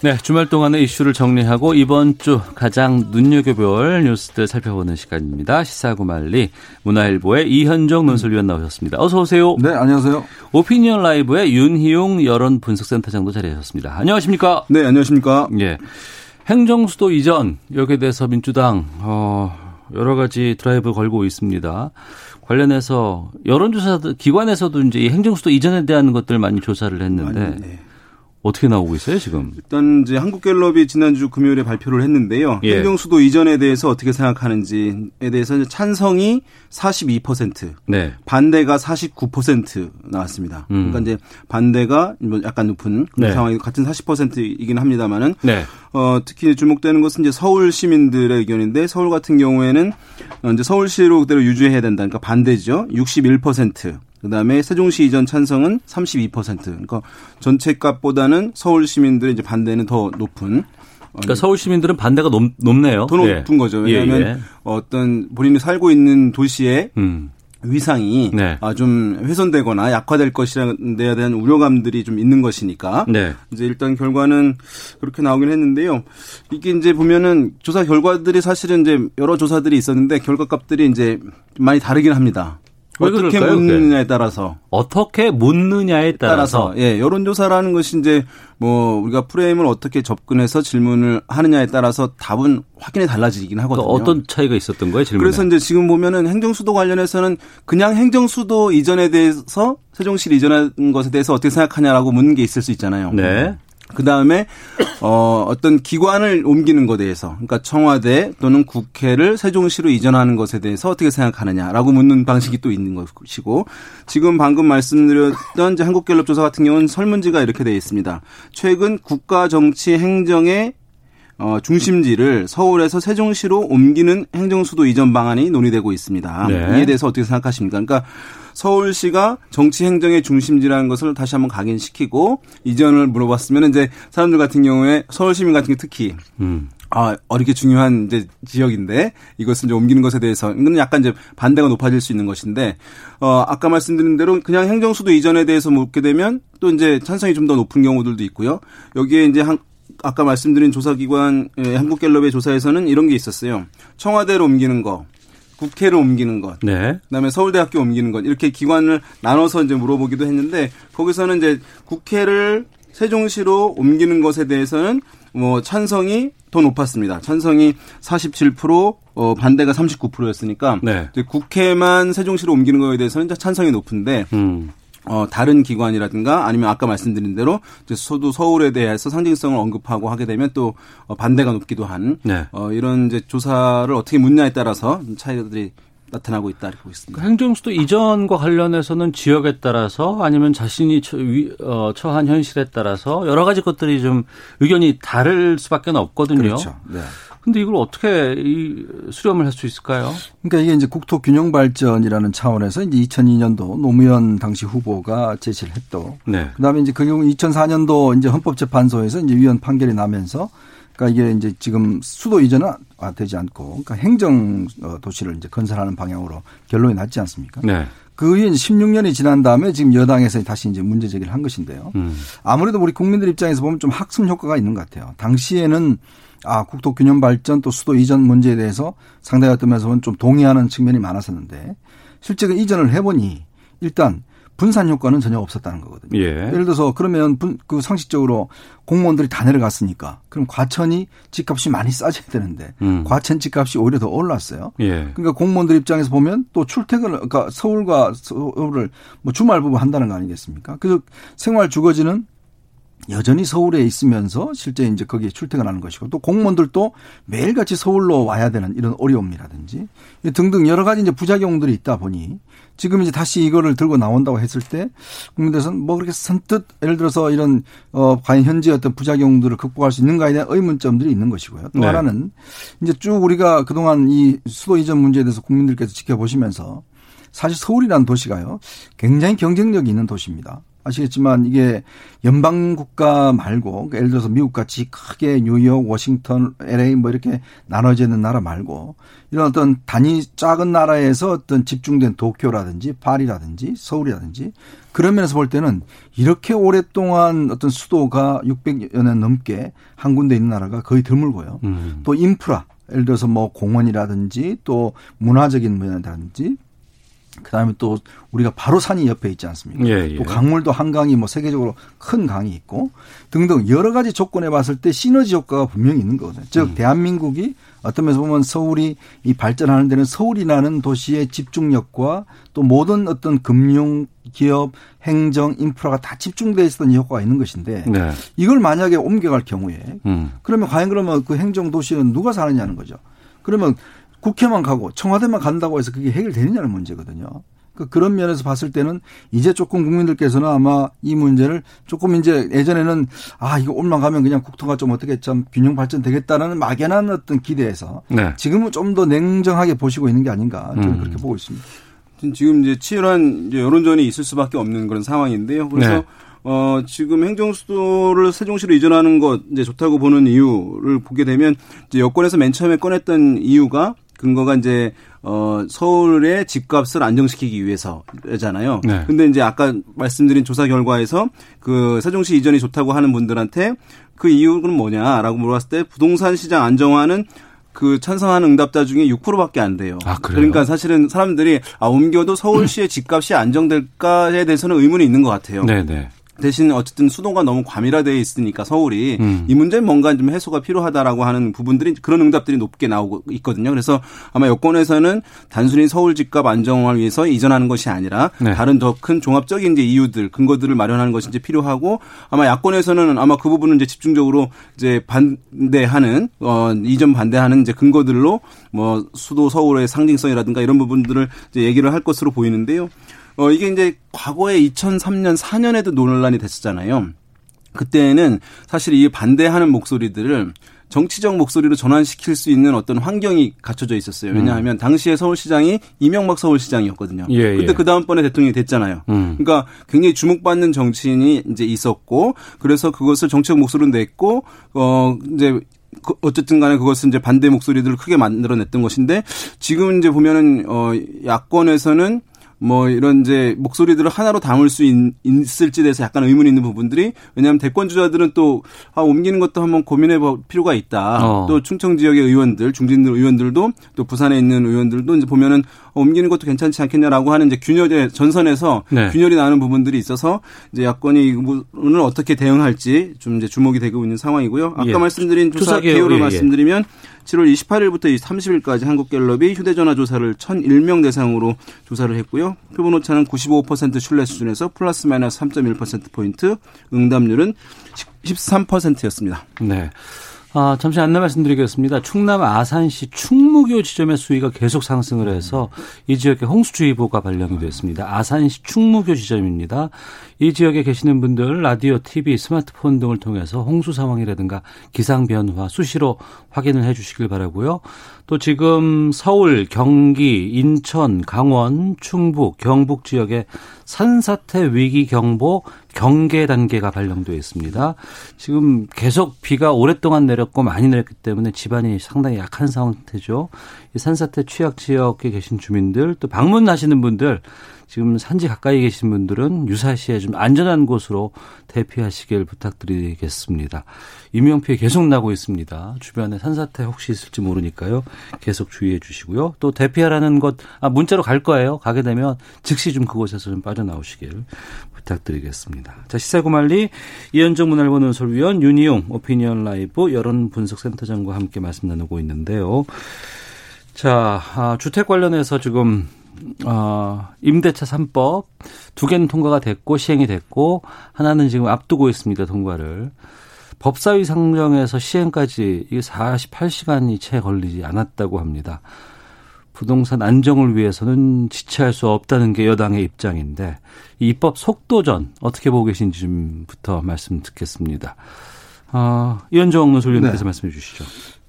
네, 주말 동안의 이슈를 정리하고 이번 주 가장 눈여겨볼 뉴스들 살펴보는 시간입니다. 시사구말리 문화일보의 이현정 논설위원 나오셨습니다. 어서 오세요. 네, 안녕하세요. 오피니언 라이브의 윤희용 여론 분석센터장도 자리하셨습니다. 안녕하십니까? 네, 안녕하십니까? 예. 행정수도 이전 여기에 대해서 민주당 어 여러 가지 드라이브 걸고 있습니다. 관련해서 여론조사 기관에서도 이제 행정수도 이전에 대한 것들 많이 조사를 했는데 아니, 네. 어떻게 나오고 있어요 지금? 일단 이제 한국갤럽이 지난주 금요일에 발표를 했는데요. 예. 행정수도 이전에 대해서 어떻게 생각하는지에 대해서 찬성이 42%, 네. 반대가 49% 나왔습니다. 음. 그러니까 이제 반대가 뭐 약간 높은 그런 네. 상황이 같은 40%이긴 합니다만은 네. 어, 특히 주목되는 것은 이제 서울 시민들의 의견인데 서울 같은 경우에는 이제 서울시로 그대로 유지해야 된다. 그러니까 반대죠. 61%. 그다음에 세종시 이전 찬성은 32%. 그러니까 전체 값보다는 서울 시민들의 이제 반대는 더 높은 그러니까 서울 시민들은 반대가 높, 높네요. 더 높은 예. 거죠. 왜냐하면 예, 예. 어떤 본인이 살고 있는 도시에 음. 위상이 네. 아, 좀 훼손되거나 약화될 것이라는 데에 대한 우려감들이 좀 있는 것이니까 네. 이제 일단 결과는 그렇게 나오긴 했는데요. 이게 이제 보면은 조사 결과들이 사실은 이제 여러 조사들이 있었는데 결과값들이 이제 많이 다르긴 합니다. 어떻게 그럴까요? 묻느냐에 따라서 어떻게 묻느냐에 따라서, 따라서 예 여론조사라는 것이 이제 뭐 우리가 프레임을 어떻게 접근해서 질문을 하느냐에 따라서 답은 확연히 달라지긴 하거든요. 어떤 차이가 있었던 거예요, 질문에? 그래서 이제 지금 보면은 행정수도 관련해서는 그냥 행정수도 이전에 대해서 세종시 이전한 것에 대해서 어떻게 생각하냐라고 묻는 게 있을 수 있잖아요. 네. 그 다음에 어 어떤 기관을 옮기는 것에 대해서, 그러니까 청와대 또는 국회를 세종시로 이전하는 것에 대해서 어떻게 생각하느냐라고 묻는 방식이 또 있는 것이고, 지금 방금 말씀드렸던 이제 한국갤럽 조사 같은 경우는 설문지가 이렇게 되어 있습니다. 최근 국가 정치 행정의 어, 중심지를 서울에서 세종시로 옮기는 행정수도 이전 방안이 논의되고 있습니다. 네. 이에 대해서 어떻게 생각하십니까? 그러니까 서울시가 정치 행정의 중심지라는 것을 다시 한번 각인시키고 이전을 물어봤으면 이제 사람들 같은 경우에 서울 시민 같은 게 특히 음. 아, 어렵게 중요한 이제 지역인데 이것을 이제 옮기는 것에 대해서 이건 약간 이제 반대가 높아질 수 있는 것인데 어 아까 말씀드린 대로 그냥 행정수도 이전에 대해서 묻게 되면 또 이제 찬성이 좀 더 높은 경우들도 있고요. 여기에 이제 한 아까 말씀드린 조사기관 예, 한국갤럽의 조사에서는 이런 게 있었어요. 청와대로 옮기는 거, 국회를 옮기는 것, 네. 그다음에 서울대학교 옮기는 것 이렇게 기관을 나눠서 이제 물어보기도 했는데 거기서는 이제 국회를 세종시로 옮기는 것에 대해서는 뭐 찬성이 더 높았습니다. 찬성이 47%, 어, 반대가 39%였으니까 네. 국회만 세종시로 옮기는 거에 대해서는 찬성이 높은데 음. 어, 다른 기관이라든가 아니면 아까 말씀드린 대로 이제 서도 서울에 대해서 상징성을 언급하고 하게 되면 또 어, 반대가 높기도 한 네. 어, 이런 이제 조사를 어떻게 묻냐에 따라서 차이들이 나타나고 있다 이렇게 보고 있습니다. 행정수도 이전과 관련해서는 지역에 따라서 아니면 자신이 처, 위, 어, 처한 현실에 따라서 여러 가지 것들이 좀 의견이 다를 수밖에 없거든요. 그렇죠. 네. 근데 이걸 어떻게 이 수렴을 할 수 있을까요? 그러니까 이게 이제 국토 균형 발전이라는 차원에서 이제 2002년도 노무현 당시 후보가 제시를 했고, 네. 그다음에 이제 그 경우 2004년도 이제 헌법재판소에서 이제 위헌 판결이 나면서 그러니까 이게 이제 지금 수도 이전은 되지 않고, 그러니까 행정 어, 도시를 이제 건설하는 방향으로 결론이 났지 않습니까? 네. 그 후에 이제 16년이 지난 다음에 지금 여당에서 다시 이제 문제 제기를 한 것인데요. 음. 아무래도 우리 국민들 입장에서 보면 좀 학습 효과가 있는 것 같아요. 당시에는 아, 국토 균형 발전 또 수도 이전 문제에 대해서 상당히 어떤 면에서는 좀 동의하는 측면이 많았었는데 실제 그 이전을 해보니 일단 분산 효과는 전혀 없었다는 거거든요. 예. 를 들어서 그러면 분, 그 상식적으로 공무원들이 다 내려갔으니까 그럼 과천이 집값이 많이 싸져야 되는데 음. 과천 집값이 오히려 더 올랐어요. 예. 그러니까 공무원들 입장에서 보면 또 출퇴근을 그러니까 서울과 서울을 뭐 주말 부분 한다는 거 아니겠습니까? 그래서 생활 주거지는 여전히 서울에 있으면서 실제 이제 거기에 출퇴근하는 것이고 또 공무원들도 매일같이 서울로 와야 되는 이런 어려움이라든지 등등 여러 가지 이제 부작용들이 있다 보니 지금 이제 다시 이거를 들고 나온다고 했을 때 국민들에서는 뭐 그렇게 선뜻 예를 들어서 이런 어 과연 현재 어떤 부작용들을 극복할 수 있는가에 대한 의문점들이 있는 것이고요. 또 네. 하나는 이제 쭉 우리가 그동안 이 수도 이전 문제에 대해서 국민들께서 지켜보시면서 사실 서울이라는 도시가요 굉장히 경쟁력이 있는 도시입니다. 아시겠지만 이게 연방 국가 말고 그러니까 예를 들어서 미국 같이 크게 뉴욕, 워싱턴, LA 뭐 이렇게 나눠져 있는 나라 말고 이런 어떤 단위 작은 나라에서 어떤 집중된 도쿄라든지 파리라든지 서울이라든지 그런 면에서 볼 때는 이렇게 오랫동안 어떤 수도가 600여 년 넘게 한 군데 있는 나라가 거의 드물고요. 음. 또 인프라 예를 들어서 뭐 공원이라든지 또 문화적인 면이라든지 그다음에 또 우리가 바로 산이 옆에 있지 않습니까? 예, 예. 또 강물도 한강이 뭐 세계적으로 큰 강이 있고 등등 여러 가지 조건에 봤을 때 시너지 효과가 분명히 있는 거거든요. 즉 음. 대한민국이 어떤 면에서 보면 서울이 이 발전하는 데는 서울이라는 도시의 집중력과 또 모든 어떤 금융 기업, 행정, 인프라가 다 집중돼 있었던 효과가 있는 것인데 네. 이걸 만약에 옮겨갈 경우에 음. 그러면 과연 그러면 그 행정 도시는 누가 사느냐는 거죠. 그러면 국회만 가고 청와대만 간다고 해서 그게 해결되느냐는 문제거든요. 그 그런 면에서 봤을 때는 이제 조금 국민들께서는 아마 이 문제를 조금 이제 예전에는 아 이거 올라가면 그냥 국토가 좀 어떻게 좀 균형 발전되겠다는 막연한 어떤 기대에서 네. 지금은 좀 더 냉정하게 보시고 있는 게 아닌가 저는 음. 그렇게 보고 있습니다. 지금 이제 치열한 이제 여론전이 있을 수밖에 없는 그런 상황인데요. 그래서 네. 어, 지금 행정수도를 세종시로 이전하는 것 이제 좋다고 보는 이유를 보게 되면 이제 여권에서 맨 처음에 꺼냈던 이유가 근거가 이제 어 서울의 집값을 안정시키기 위해서잖아요. 네. 근데 이제 아까 말씀드린 조사 결과에서 그 세종시 이전이 좋다고 하는 분들한테 그 이유는 뭐냐라고 물어봤을 때 부동산 시장 안정화는 그 찬성하는 응답자 중에 6%밖에 안 돼요. 아, 그러니까 사실은 사람들이 아 옮겨도 서울시의 (laughs) 집값이 안정될까에 대해서는 의문이 있는 것 같아요. 네 네. 네. 대신 어쨌든 수도가 너무 과밀화되어 있으니까 서울이 음. 이 문제는 뭔가 좀 해소가 필요하다라고 하는 부분들이 그런 응답들이 높게 나오고 있거든요. 그래서 아마 여권에서는 단순히 서울 집값 안정화를 위해서 이전하는 것이 아니라 네. 다른 더 큰 종합적인 이제 이유들 근거들을 마련하는 것이 이제 필요하고 아마 야권에서는 아마 그 부분은 이제 집중적으로 이제 반대하는 어 이전 반대하는 이제 근거들로 뭐 수도 서울의 상징성이라든가 이런 부분들을 이제 얘기를 할 것으로 보이는데요. 어, 이게 이제 과거에 2003년, 4년에도 논란이 됐었잖아요. 그때는 사실 이 반대하는 목소리들을 정치적 목소리로 전환시킬 수 있는 어떤 환경이 갖춰져 있었어요. 왜냐하면 음. 당시에 서울시장이 이명박 서울시장이었거든요. 예, 그때 예. 그 다음번에 대통령이 됐잖아요. 음. 그러니까 굉장히 주목받는 정치인이 이제 있었고 그래서 그것을 정치적 목소리로 냈고 어 이제 그 어쨌든 간에 그것은 이제 반대 목소리들을 크게 만들어냈던 것인데 지금 이제 보면은 어 야권에서는 뭐 이런 이제 목소리들을 하나로 담을 수 있, 을지에 대해서 약간 의문이 있는 부분들이 왜냐하면 대권 주자들은 또 아, 옮기는 것도 한번 고민해 볼 필요가 있다. 어. 또 충청 지역의 의원들, 중진 의원들도 또 부산에 있는 의원들도 이제 보면은 어, 옮기는 것도 괜찮지 않겠냐라고 하는 이제 균열의 전선에서 네. 균열이 나는 부분들이 있어서 이제 야권이 이 부분을 어떻게 대응할지 좀 이제 주목이 되고 있는 상황이고요. 아까 예. 말씀드린 조사 개요를 예, 예. 말씀드리면 7월 28일부터 30일까지 한국갤럽이 휴대전화 조사를 1,001명 대상으로 조사를 했고요. 표본 오차는 95% 신뢰 수준에서 플러스 마이너스 3.1%포인트, 응답률은 13%였습니다. 네. 아, 잠시 안내 말씀드리겠습니다. 충남 아산시 충무교 지점의 수위가 계속 상승을 해서 이 지역에 홍수주의보가 발령이 됐습니다. 아산시 충무교 지점입니다. 이 지역에 계시는 분들 라디오, TV, 스마트폰 등을 통해서 홍수 상황이라든가 기상 변화 수시로 확인을 해 주시길 바라고요. 또 지금 서울, 경기, 인천, 강원, 충북, 경북 지역에 산사태 위기 경보 경계 단계가 발령되어 있습니다. 지금 계속 비가 오랫동안 내렸고 많이 내렸기 때문에 집안이 상당히 약한 상태죠. 이 산사태 취약 지역에 계신 주민들 또 방문하시는 분들 지금 산지 가까이 계신 분들은 유사시에 좀 안전한 곳으로 대피하시길 부탁드리겠습니다. 인명 피해 계속 나고 있습니다. 주변에 산사태 혹시 있을지 모르니까요. 계속 주의해 주시고요. 또 대피하라는 것, 아, 문자로 갈 거예요. 가게 되면 즉시 좀 그곳에서 좀 빠져나오시길 부탁드리겠습니다. 자, 시사구말리 이현정 문화일보 논설위원 윤희용 오피니언 라이브 여론 분석센터장과 함께 말씀 나누고 있는데요. 자, 아, 주택 관련해서 지금 어, 임대차 3법 두 개는 통과가 됐고 시행이 됐고 하나는 지금 앞두고 있습니다. 통과를. 법사위 상정에서 시행까지 이게 48시간이 채 걸리지 않았다고 합니다. 부동산 안정을 위해서는 지체할 수 없다는 게 여당의 입장인데 이 입법 속도전 어떻게 보고 계신지 좀부터 말씀 듣겠습니다. 어, 이현정 논설위원께서 네. 말씀해 주시죠.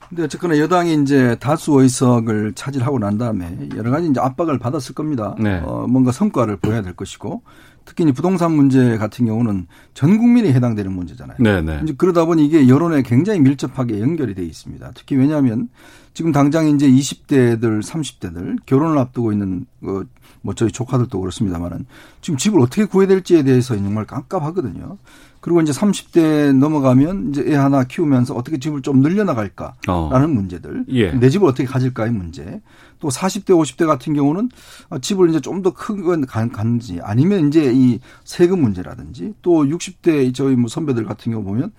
근데 어쨌거나 여당이 이제 다수 의석을 차지하고 난 다음에 여러 가지 이제 압박을 받았을 겁니다. 네. 어, 뭔가 성과를 보여야 될 것이고 특히 이제 부동산 문제 같은 경우는 전 국민이 해당되는 문제잖아요. 네, 네. 이제 그러다 보니 이게 여론에 굉장히 밀접하게 연결이 돼 있습니다. 특히 왜냐하면 지금 당장 이제 20대들, 30대들 결혼을 앞두고 있는 그뭐 저희 조카들도 그렇습니다만은 지금 집을 어떻게 구해야 될지에 대해서 정말 깜깜하거든요. 그리고 이제 30대 넘어가면 이제 애 하나 키우면서 어떻게 집을 좀 늘려나갈까라는 어. 문제들. 예. 내 집을 어떻게 가질까의 문제. 또 40대, 50대 같은 경우는 집을 이제 좀 더 큰건 가는지 아니면 이제 이 세금 문제라든지 또 60대 저희 뭐 선배들 같은 경우 보면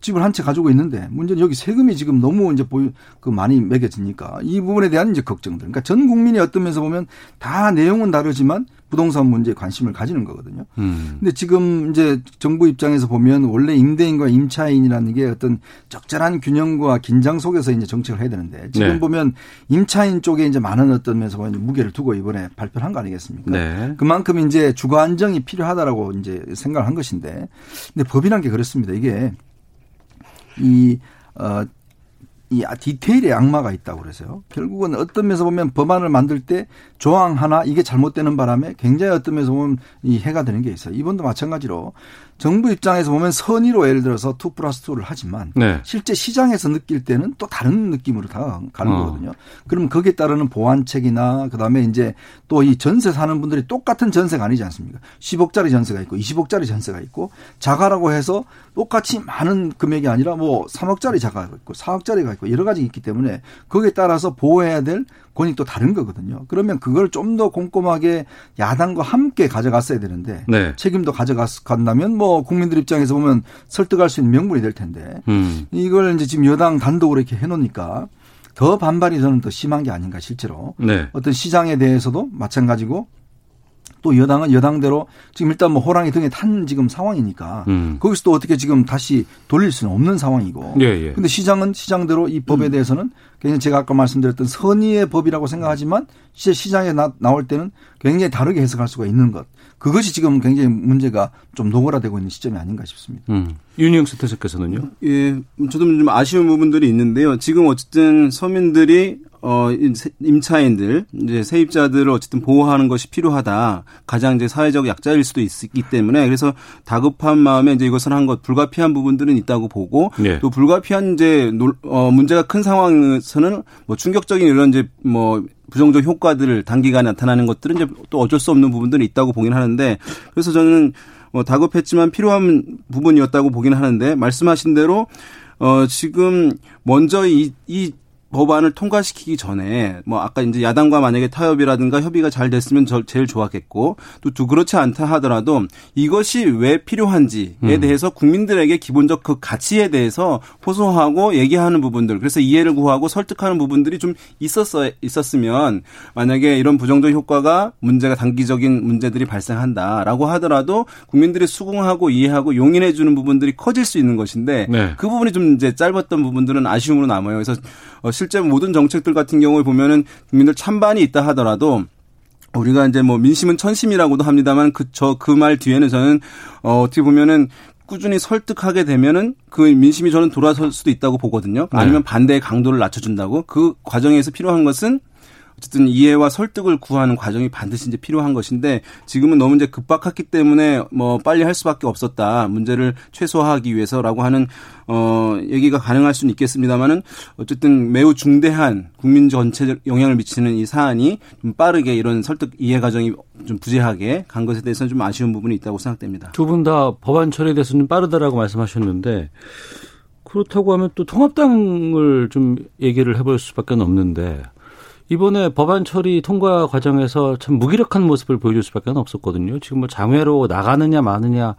집을 한 채 가지고 있는데 문제는 여기 세금이 지금 너무 이제 보유 그 많이 매겨지니까 이 부분에 대한 이제 걱정들. 그러니까 전 국민이 어떤 면에서 보면 다 내용은 다르지만 부동산 문제에 관심을 가지는 거거든요. 음. 근데 지금 이제 정부 입장에서 보면 원래 임대인과 임차인이라는 게 어떤 적절한 균형과 긴장 속에서 이제 정책을 해야 되는데 지금 네. 보면 임차인 쪽에 이제 많은 어떤 면에서 보면 무게를 두고 이번에 발표를 한 거 아니겠습니까? 네. 그만큼 이제 주거 안정이 필요하다라고 이제 생각을 한 것인데 근데 법이란 게 그렇습니다. 이게 이, 어, 이이 디테일에 악마가 있다고 그래서요. 결국은 어떤 면에서 보면 법안을 만들 때 조항 하나 이게 잘못되는 바람에 굉장히 어떤 면에서 보면 이 해가 되는 게 있어요. 이번도 마찬가지로 정부 입장에서 보면 선의로 예를 들어서 two plus two를 하지만 네. 실제 시장에서 느낄 때는 또 다른 느낌으로 다 가는 어. 거거든요. 그러면 거기에 따르는 보완책이나 그다음에 이제 또 이 전세 사는 분들이 똑같은 전세가 아니지 않습니까? 10억짜리 전세가 있고 20억짜리 전세가 있고 자가라고 해서 똑같이 많은 금액이 아니라 뭐 3억짜리 자가가 있고 4억짜리가 있고 여러 가지 있기 때문에 거기에 따라서 보호해야 될 권익이 또 다른 거거든요. 그러면 그걸 좀 더 꼼꼼하게 야당과 함께 가져갔어야 되는데 네. 책임도 가져갔다면 뭐 국민들 입장에서 보면 설득할 수 있는 명분이 될 텐데 음. 이걸 이제 지금 여당 단독으로 이렇게 해놓으니까 더 반발이 저는 더 심한 게 아닌가 실제로 네. 어떤 시장에 대해서도 마찬가지고 또 여당은 여당대로 지금 일단 뭐 호랑이 등에 탄 지금 상황이니까 음. 거기서 또 어떻게 지금 다시 돌릴 수는 없는 상황이고. 예, 예. 근데 시장은 시장대로 이 법에 음. 대해서는 굉장히 제가 아까 말씀드렸던 선의의 법이라고 생각하지만 실제 시장에 나, 나올 때는 굉장히 다르게 해석할 수가 있는 것. 그것이 지금 굉장히 문제가 좀 노골화되고 있는 시점이 아닌가 싶습니다. 음. 윤영수 대표께서는요? 예, 저도 좀 아쉬운 부분들이 있는데요. 지금 어쨌든 서민들이 어, 임차인들, 이제 세입자들을 어쨌든 보호하는 것이 필요하다. 가장 이제 사회적 약자일 수도 있기 때문에 그래서 다급한 마음에 이제 이것을 한 것 불가피한 부분들은 있다고 보고 네. 또 불가피한 이제 어, 문제가 큰 상황에서는 뭐 충격적인 이런 이제 뭐 부정적 효과들을 단기간에 나타나는 것들은 이제 또 어쩔 수 없는 부분들이 있다고 보긴 하는데 그래서 저는 뭐 다급했지만 필요한 부분이었다고 보긴 하는데 말씀하신 대로 어 지금 먼저 이, 이 법안을 통과시키기 전에 뭐 아까 이제 야당과 만약에 타협이라든가 협의가 잘 됐으면 저 제일 좋았겠고 또, 또 그렇지 않다 하더라도 이것이 왜 필요한지에 음. 대해서 국민들에게 기본적 그 가치에 대해서 호소하고 얘기하는 부분들 그래서 이해를 구하고 설득하는 부분들이 좀 있었어 있었으면 만약에 이런 부정적 효과가 문제가 단기적인 문제들이 발생한다라고 하더라도 국민들이 수긍하고 이해하고 용인해 주는 부분들이 커질 수 있는 것인데 네. 그 부분이 좀 이제 짧았던 부분들은 아쉬움으로 남아요. 그래서 어, 실제 모든 정책들 같은 경우에 보면은 국민들 찬반이 있다 하더라도 우리가 이제 뭐 민심은 천심이라고도 합니다만 그 저 그 말 뒤에는 저는 어 어떻게 보면은 꾸준히 설득하게 되면은 그 민심이 저는 돌아설 수도 있다고 보거든요. 아니면 네. 반대의 강도를 낮춰준다고 그 과정에서 필요한 것은 어쨌든 이해와 설득을 구하는 과정이 반드시 이제 필요한 것인데 지금은 너무 이제 급박했기 때문에 뭐 빨리 할 수밖에 없었다. 문제를 최소화하기 위해서라고 하는 어 얘기가 가능할 수는 있겠습니다만은 어쨌든 매우 중대한 국민 전체적 영향을 미치는 이 사안이 좀 빠르게 이런 설득 이해 과정이 좀 부재하게 간 것에 대해서는 좀 아쉬운 부분이 있다고 생각됩니다. 두 분 다 법안 처리에 대해서는 빠르다라고 말씀하셨는데 그렇다고 하면 또 통합당을 좀 얘기를 해볼 수밖에 없는데 이번에 법안 처리 통과 과정에서 참 무기력한 모습을 보여줄 수밖에 없었거든요. 지금 뭐 장외로 나가느냐 마느냐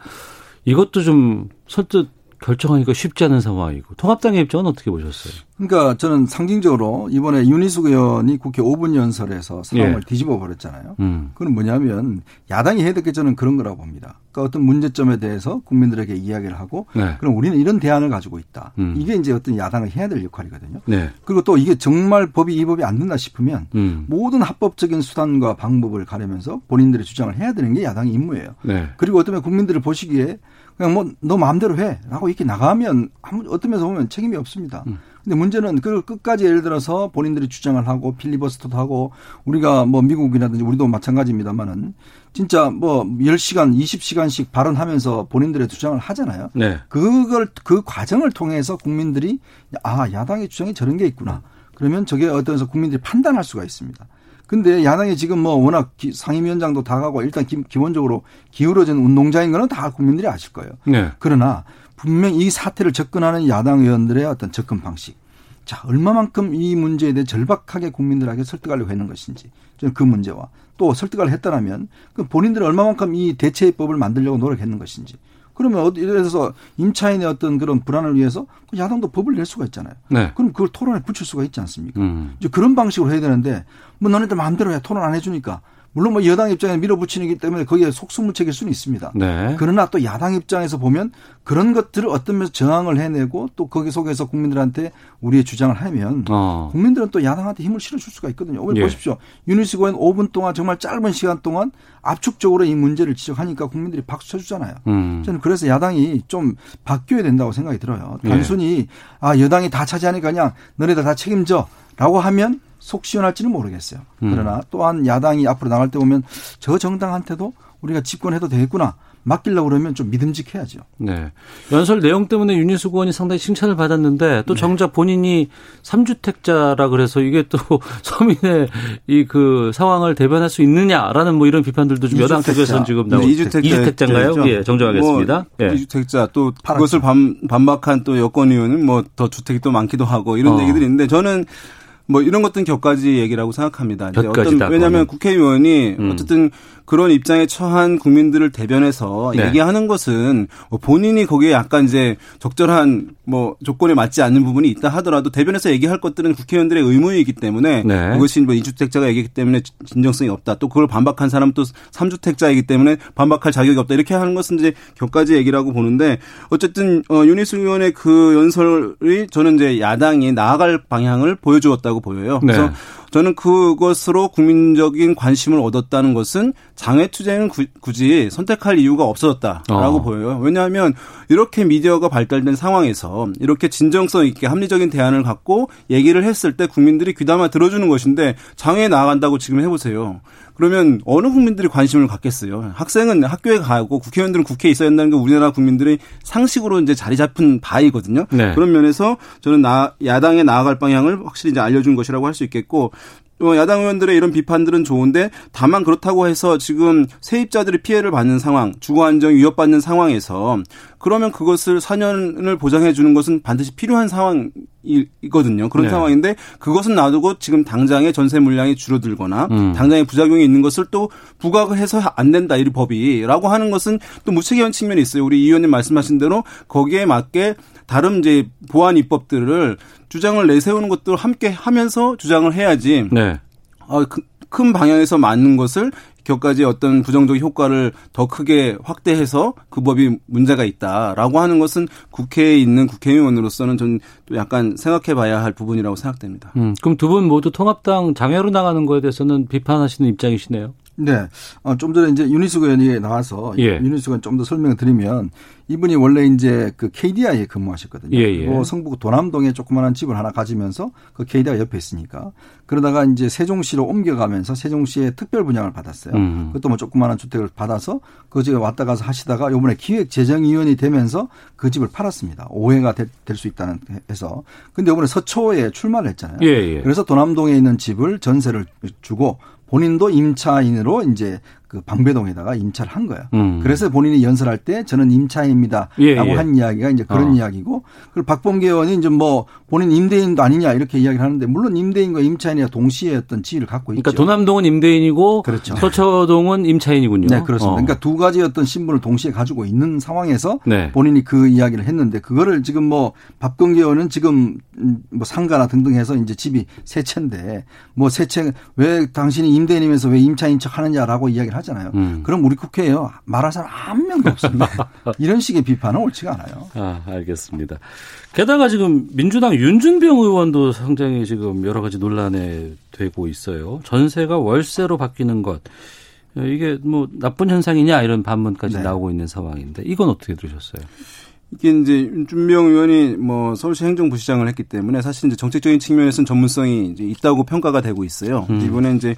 이것도 좀 설득 결정하기가 쉽지 않은 상황이고 통합당의 입장은 어떻게 보셨어요? 그러니까 저는 상징적으로 이번에 윤희숙 의원이 국회 5분 연설에서 상황을 예. 뒤집어 버렸잖아요. 음. 그건 뭐냐면 야당이 해야 될 게 저는 그런 거라고 봅니다. 그러니까 어떤 문제점에 대해서 국민들에게 이야기를 하고 네. 그럼 우리는 이런 대안을 가지고 있다. 음. 이게 이제 어떤 야당을 해야 될 역할이거든요. 네. 그리고 또 이게 정말 법이 이 법이 안 된다 싶으면 음. 모든 합법적인 수단과 방법을 가려면서 본인들의 주장을 해야 되는 게 야당의 임무예요. 네. 그리고 어떤 국민들을 보시기에 그냥 뭐 너 마음대로 해라고 이렇게 나가면 어떤 면에서 보면 책임이 없습니다. 음. 근데 문제는 그걸 끝까지 예를 들어서 본인들이 주장을 하고 필리버스터도 하고 우리가 뭐 미국이라든지 우리도 마찬가지입니다만은 진짜 뭐 10시간, 20시간씩 발언하면서 본인들의 주장을 하잖아요. 네. 그걸 그 과정을 통해서 국민들이 아, 야당의 주장이 저런 게 있구나. 그러면 저게 어떤서 국민들이 판단할 수가 있습니다. 근데 야당이 지금 뭐 워낙 상임위원장도 다 가고 일단 기, 본적으로 기울어진 운동자인 거는 다 국민들이 아실 거예요. 네. 그러나 분명 이 사태를 접근하는 야당 의원들의 어떤 접근 방식. 자, 얼마만큼 이 문제에 대해 절박하게 국민들에게 설득하려고 했는 것인지. 저는 그 문제와 또 설득을 했다라면 그 본인들이 얼마만큼 이 대체법을 만들려고 노력했는 것인지. 그러면 어디 예서 임차인의 어떤 그런 불안을 위해서 그 야당도 법을 낼 수가 있잖아요. 네. 그럼 그걸 토론에 붙일 수가 있지 않습니까? 음. 이제 그런 방식으로 해야 되는데 뭐 너네들 마음대로 해 토론 안 해주니까 물론 뭐 여당 입장에 밀어붙이기 때문에 거기에 속수무책일 수는 있습니다. 네. 그러나 또 야당 입장에서 보면 그런 것들을 어떤 면에서 저항을 해내고 또 거기 속에서 국민들한테 우리의 주장을 하면 어. 국민들은 또 야당한테 힘을 실어줄 수가 있거든요. 왜 예. 보십시오. 유니스 고엔 5분 동안 정말 짧은 시간 동안 압축적으로 이 문제를 지적하니까 국민들이 박수 쳐주잖아요. 음. 저는 그래서 야당이 좀 바뀌어야 된다고 생각이 들어요. 예. 단순히 예. 아 여당이 다 차지하니까 그냥 너네들 다 책임져 라고 하면 속 시원할지는 모르겠어요. 음. 그러나 또한 야당이 앞으로 나갈 때 보면 저 정당한테도 우리가 집권해도 되겠구나. 맡기려고 그러면 좀 믿음직해야죠. 네. 연설 내용 때문에 윤희수 의원이 상당히 칭찬을 받았는데 또 네. 정작 본인이 3주택자라 그래서 이게 또 (laughs) 서민의 이 그 상황을 대변할 수 있느냐라는 뭐 이런 비판들도 좀 여당 쪽에서는 지금 나오고 네, 2주택자, 인가요 예, 정정하겠습니다. 뭐 예. 2주택자 또 그것을 반, 반박한 또 여권 의원은 뭐 더 주택이 또 많기도 하고 이런 어. 얘기들이 있는데 저는 뭐 이런 것들은 격가지 얘기라고 생각합니다. 어떤 왜냐하면 국회의원이 음. 어쨌든 그런 입장에 처한 국민들을 대변해서 네. 얘기하는 것은 뭐 본인이 거기에 약간 이제 적절한 뭐 조건에 맞지 않는 부분이 있다 하더라도 대변해서 얘기할 것들은 국회의원들의 의무이기 때문에 네. 그것이 뭐 2주택자가 얘기했기 때문에 진정성이 없다. 또 그걸 반박한 사람은 또 3주택자이기 때문에 반박할 자격이 없다. 이렇게 하는 것은 이제 격가지 얘기라고 보는데 어쨌든 어 윤희수 의원의 그 연설이 저는 이제 야당이 나아갈 방향을 보여주었다고 보여요. 그래서 네. 저는 그것으로 국민적인 관심을 얻었다는 것은 장외 투쟁은 굳이 선택할 이유가 없어졌다라고 어. 보여요. 왜냐하면 이렇게 미디어가 발달된 상황에서 이렇게 진정성 있게 합리적인 대안을 갖고 얘기를 했을 때 국민들이 귀담아 들어주는 것인데 장외에 나아간다고 지금 해보세요. 그러면 어느 국민들이 관심을 갖겠어요? 학생은 학교에 가고 국회의원들은 국회에 있어야 한다는 게 우리나라 국민들의 상식으로 이제 자리 잡힌 바이거든요. 네. 그런 면에서 저는 나, 야당에 나아갈 방향을 확실히 이제 알려준 것이라고 할 수 있겠고 어, 야당 의원들의 이런 비판들은 좋은데 다만 그렇다고 해서 지금 세입자들이 피해를 받는 상황, 주거 안정이 위협받는 상황에서 그러면 그것을 4년을 보장해 주는 것은 반드시 필요한 상황이거든요. 그런 네. 상황인데 그것은 놔두고 지금 당장의 전세 물량이 줄어들거나 음. 당장의 부작용이 있는 것을 또 부각을 해서 안 된다 이 법이라고 하는 것은 또 무책임한 측면이 있어요. 우리 이 의원님 말씀하신 대로 거기에 맞게 다른 이제 보안 입법들을 주장을 내세우는 것도 함께 하면서 주장을 해야지. 네. 어, 큰 방향에서 맞는 것을 곁가지 어떤 부정적 효과를 더 크게 확대해서 그 법이 문제가 있다라고 하는 것은 국회에 있는 국회의원으로서는 전또 약간 생각해 봐야 할 부분이라고 생각됩니다. 음, 그럼 두 분 모두 통합당 장외로 나가는 거에 대해서는 비판하시는 입장이시네요. 네. 어, 좀 전에 이제 윤희숙 의원이 나와서 예. 윤희숙 의원 좀 더 설명을 드리면 이분이 원래 이제 그 KDI에 근무하셨거든요. 예, 예. 그리고 성북 도남동에 조그마한 집을 하나 가지면서 그 KDI 옆에 있으니까 그러다가 이제 세종시로 옮겨가면서 세종시에 특별 분양을 받았어요. 음. 그것도 뭐 조그마한 주택을 받아서 그 집에 왔다 가서 하시다가 요번에 기획재정위원이 되면서 그 집을 팔았습니다. 오해가 될 수 있다는 해서. 근데 요번에 서초에 출마를 했잖아요. 예, 예. 그래서 도남동에 있는 집을 전세를 주고 본인도 임차인으로 이제 그 방배동에다가 임차를 한 거예요. 음. 그래서 본인이 연설할 때 저는 임차인입니다라고 예, 예. 한 이야기가 이제 그런 어. 이야기고 그리고 박범계 의원이 이제 뭐 본인 임대인도 아니냐 이렇게 이야기를 하는데 물론 임대인과 임차인이 동시에 어떤 지위를 갖고 있죠. 그러니까 도남동은 임대인이고 그렇죠. 서초동은 임차인이군요. 네, 그렇습니다. 어. 그러니까 두 가지 어떤 신분을 동시에 가지고 있는 상황에서 네. 본인이 그 이야기를 했는데 그거를 지금 뭐 박범계 의원은 지금 뭐 상가나 등등 해서 이제 집이 세 채인데 뭐 세 채 왜 당신이 임대인이면서 왜 임차인 척 하느냐라고 이야기를 하잖아요. 음. 그럼 우리 국회에요. 말할 사람 한 명도 없습니다. (laughs) 이런 식의 비판은 옳지가 않아요. 아, 알겠습니다. 게다가 지금 민주당 윤준병 의원도 상당히 지금 여러 가지 논란에 되고 있어요. 전세가 월세로 바뀌는 것. 이게 뭐 나쁜 현상이냐 이런 반문까지 네. 나오고 있는 상황인데 이건 어떻게 들으셨어요? 이게 이제 윤준명 의원이 뭐 서울시 행정부시장을 했기 때문에 사실 이제 정책적인 측면에서는 전문성이 이제 있다고 평가가 되고 있어요. 음. 이번에 이제 뭐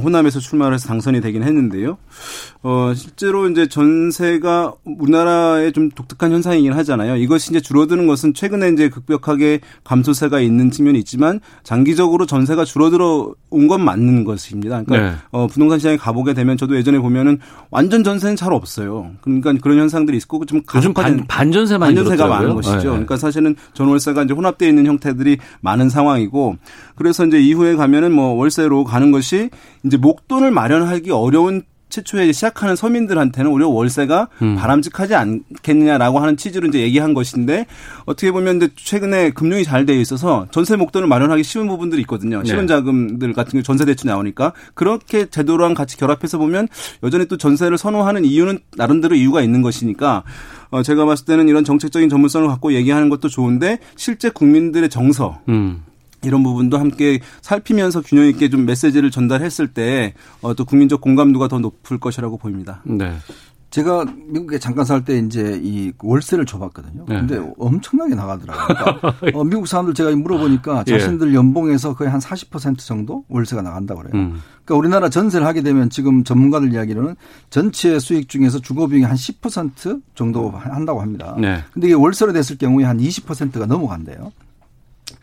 호남에서 출마를 해서 당선이 되긴 했는데요. 어, 실제로 이제 전세가 우리나라의 좀 독특한 현상이긴 하잖아요. 이것이 이제 줄어드는 것은 최근에 이제 급격하게 감소세가 있는 측면이 있지만 장기적으로 전세가 줄어들어 온 건 맞는 것입니다. 그러니까 네. 어, 부동산 시장에 가보게 되면 저도 예전에 보면은 완전 전세는 잘 없어요. 그러니까 그런 현상들이 있고 좀 가속화된 반전세 반전세가 많은 것이죠. 네. 그러니까 사실은 전월세가 이제 혼합되어 있는 형태들이 많은 상황이고 그래서 이제 이후에 가면은 뭐 월세로 가는 것이 이제 목돈을 마련하기 어려운 최초에 시작하는 서민들한테는 오히려 월세가 음. 바람직하지 않겠느냐라고 하는 취지로 이제 얘기한 것인데 어떻게 보면 이제 최근에 금융이 잘 되어 있어서 전세 목돈을 마련하기 쉬운 부분들이 있거든요. 네. 실은 자금들 같은 경우 전세 대출 나오니까 그렇게 제도랑 같이 결합해서 보면 여전히 또 전세를 선호하는 이유는 나름대로 이유가 있는 것이니까 어, 제가 봤을 때는 이런 정책적인 전문성을 갖고 얘기하는 것도 좋은데 실제 국민들의 정서 음. 이런 부분도 함께 살피면서 균형 있게 좀 메시지를 전달했을 때 어, 또 국민적 공감도가 더 높을 것이라고 보입니다. 네. 제가 미국에 잠깐 살 때 이제 이 월세를 줘봤거든요. 네. 근데 엄청나게 나가더라고요. 그러니까 (laughs) 어, 미국 사람들 제가 물어보니까 예. 자신들 연봉에서 거의 한 40% 정도 월세가 나간다고 그래요. 음. 그러니까 우리나라 전세를 하게 되면 지금 전문가들 이야기로는 전체 수익 중에서 주거 비용이 한 10% 정도 한다고 합니다. 네. 근데 이게 월세로 됐을 경우에 한 20%가 넘어간대요.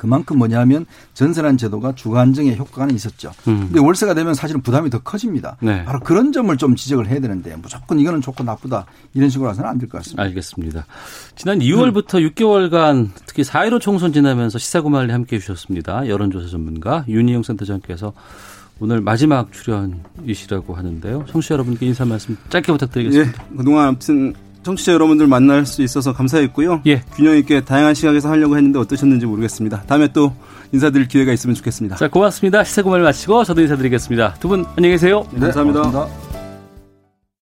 그만큼 뭐냐면 전세란 제도가 주거안정의 효과는 있었죠. 음. 근데 월세가 되면 사실은 부담이 더 커집니다. 네. 바로 그런 점을 좀 지적을 해야 되는데 무조건 이거는 좋고 나쁘다 이런 식으로 해서는 안 될 것 같습니다. 알겠습니다. 지난 2월부터 음. 6개월간 특히 4.15 총선 지나면서 시사구말리 함께 해 주셨습니다. 여론조사 전문가 윤희영 센터장께서 오늘 마지막 출연이시라고 하는데요. 청취자 여러분께 인사 말씀 짧게 부탁드리겠습니다. 예, 그동안 아무튼 청취자 여러분들 만날 수 있어서 감사했고요. 예. 균형 있게 다양한 시각에서 하려고 했는데 어떠셨는지 모르겠습니다. 다음에 또 인사드릴 기회가 있으면 좋겠습니다. 자, 고맙습니다. 시세고말 마치고 저도 인사드리겠습니다. 두 분 안녕히 계세요. 네, 감사합니다. 고맙습니다.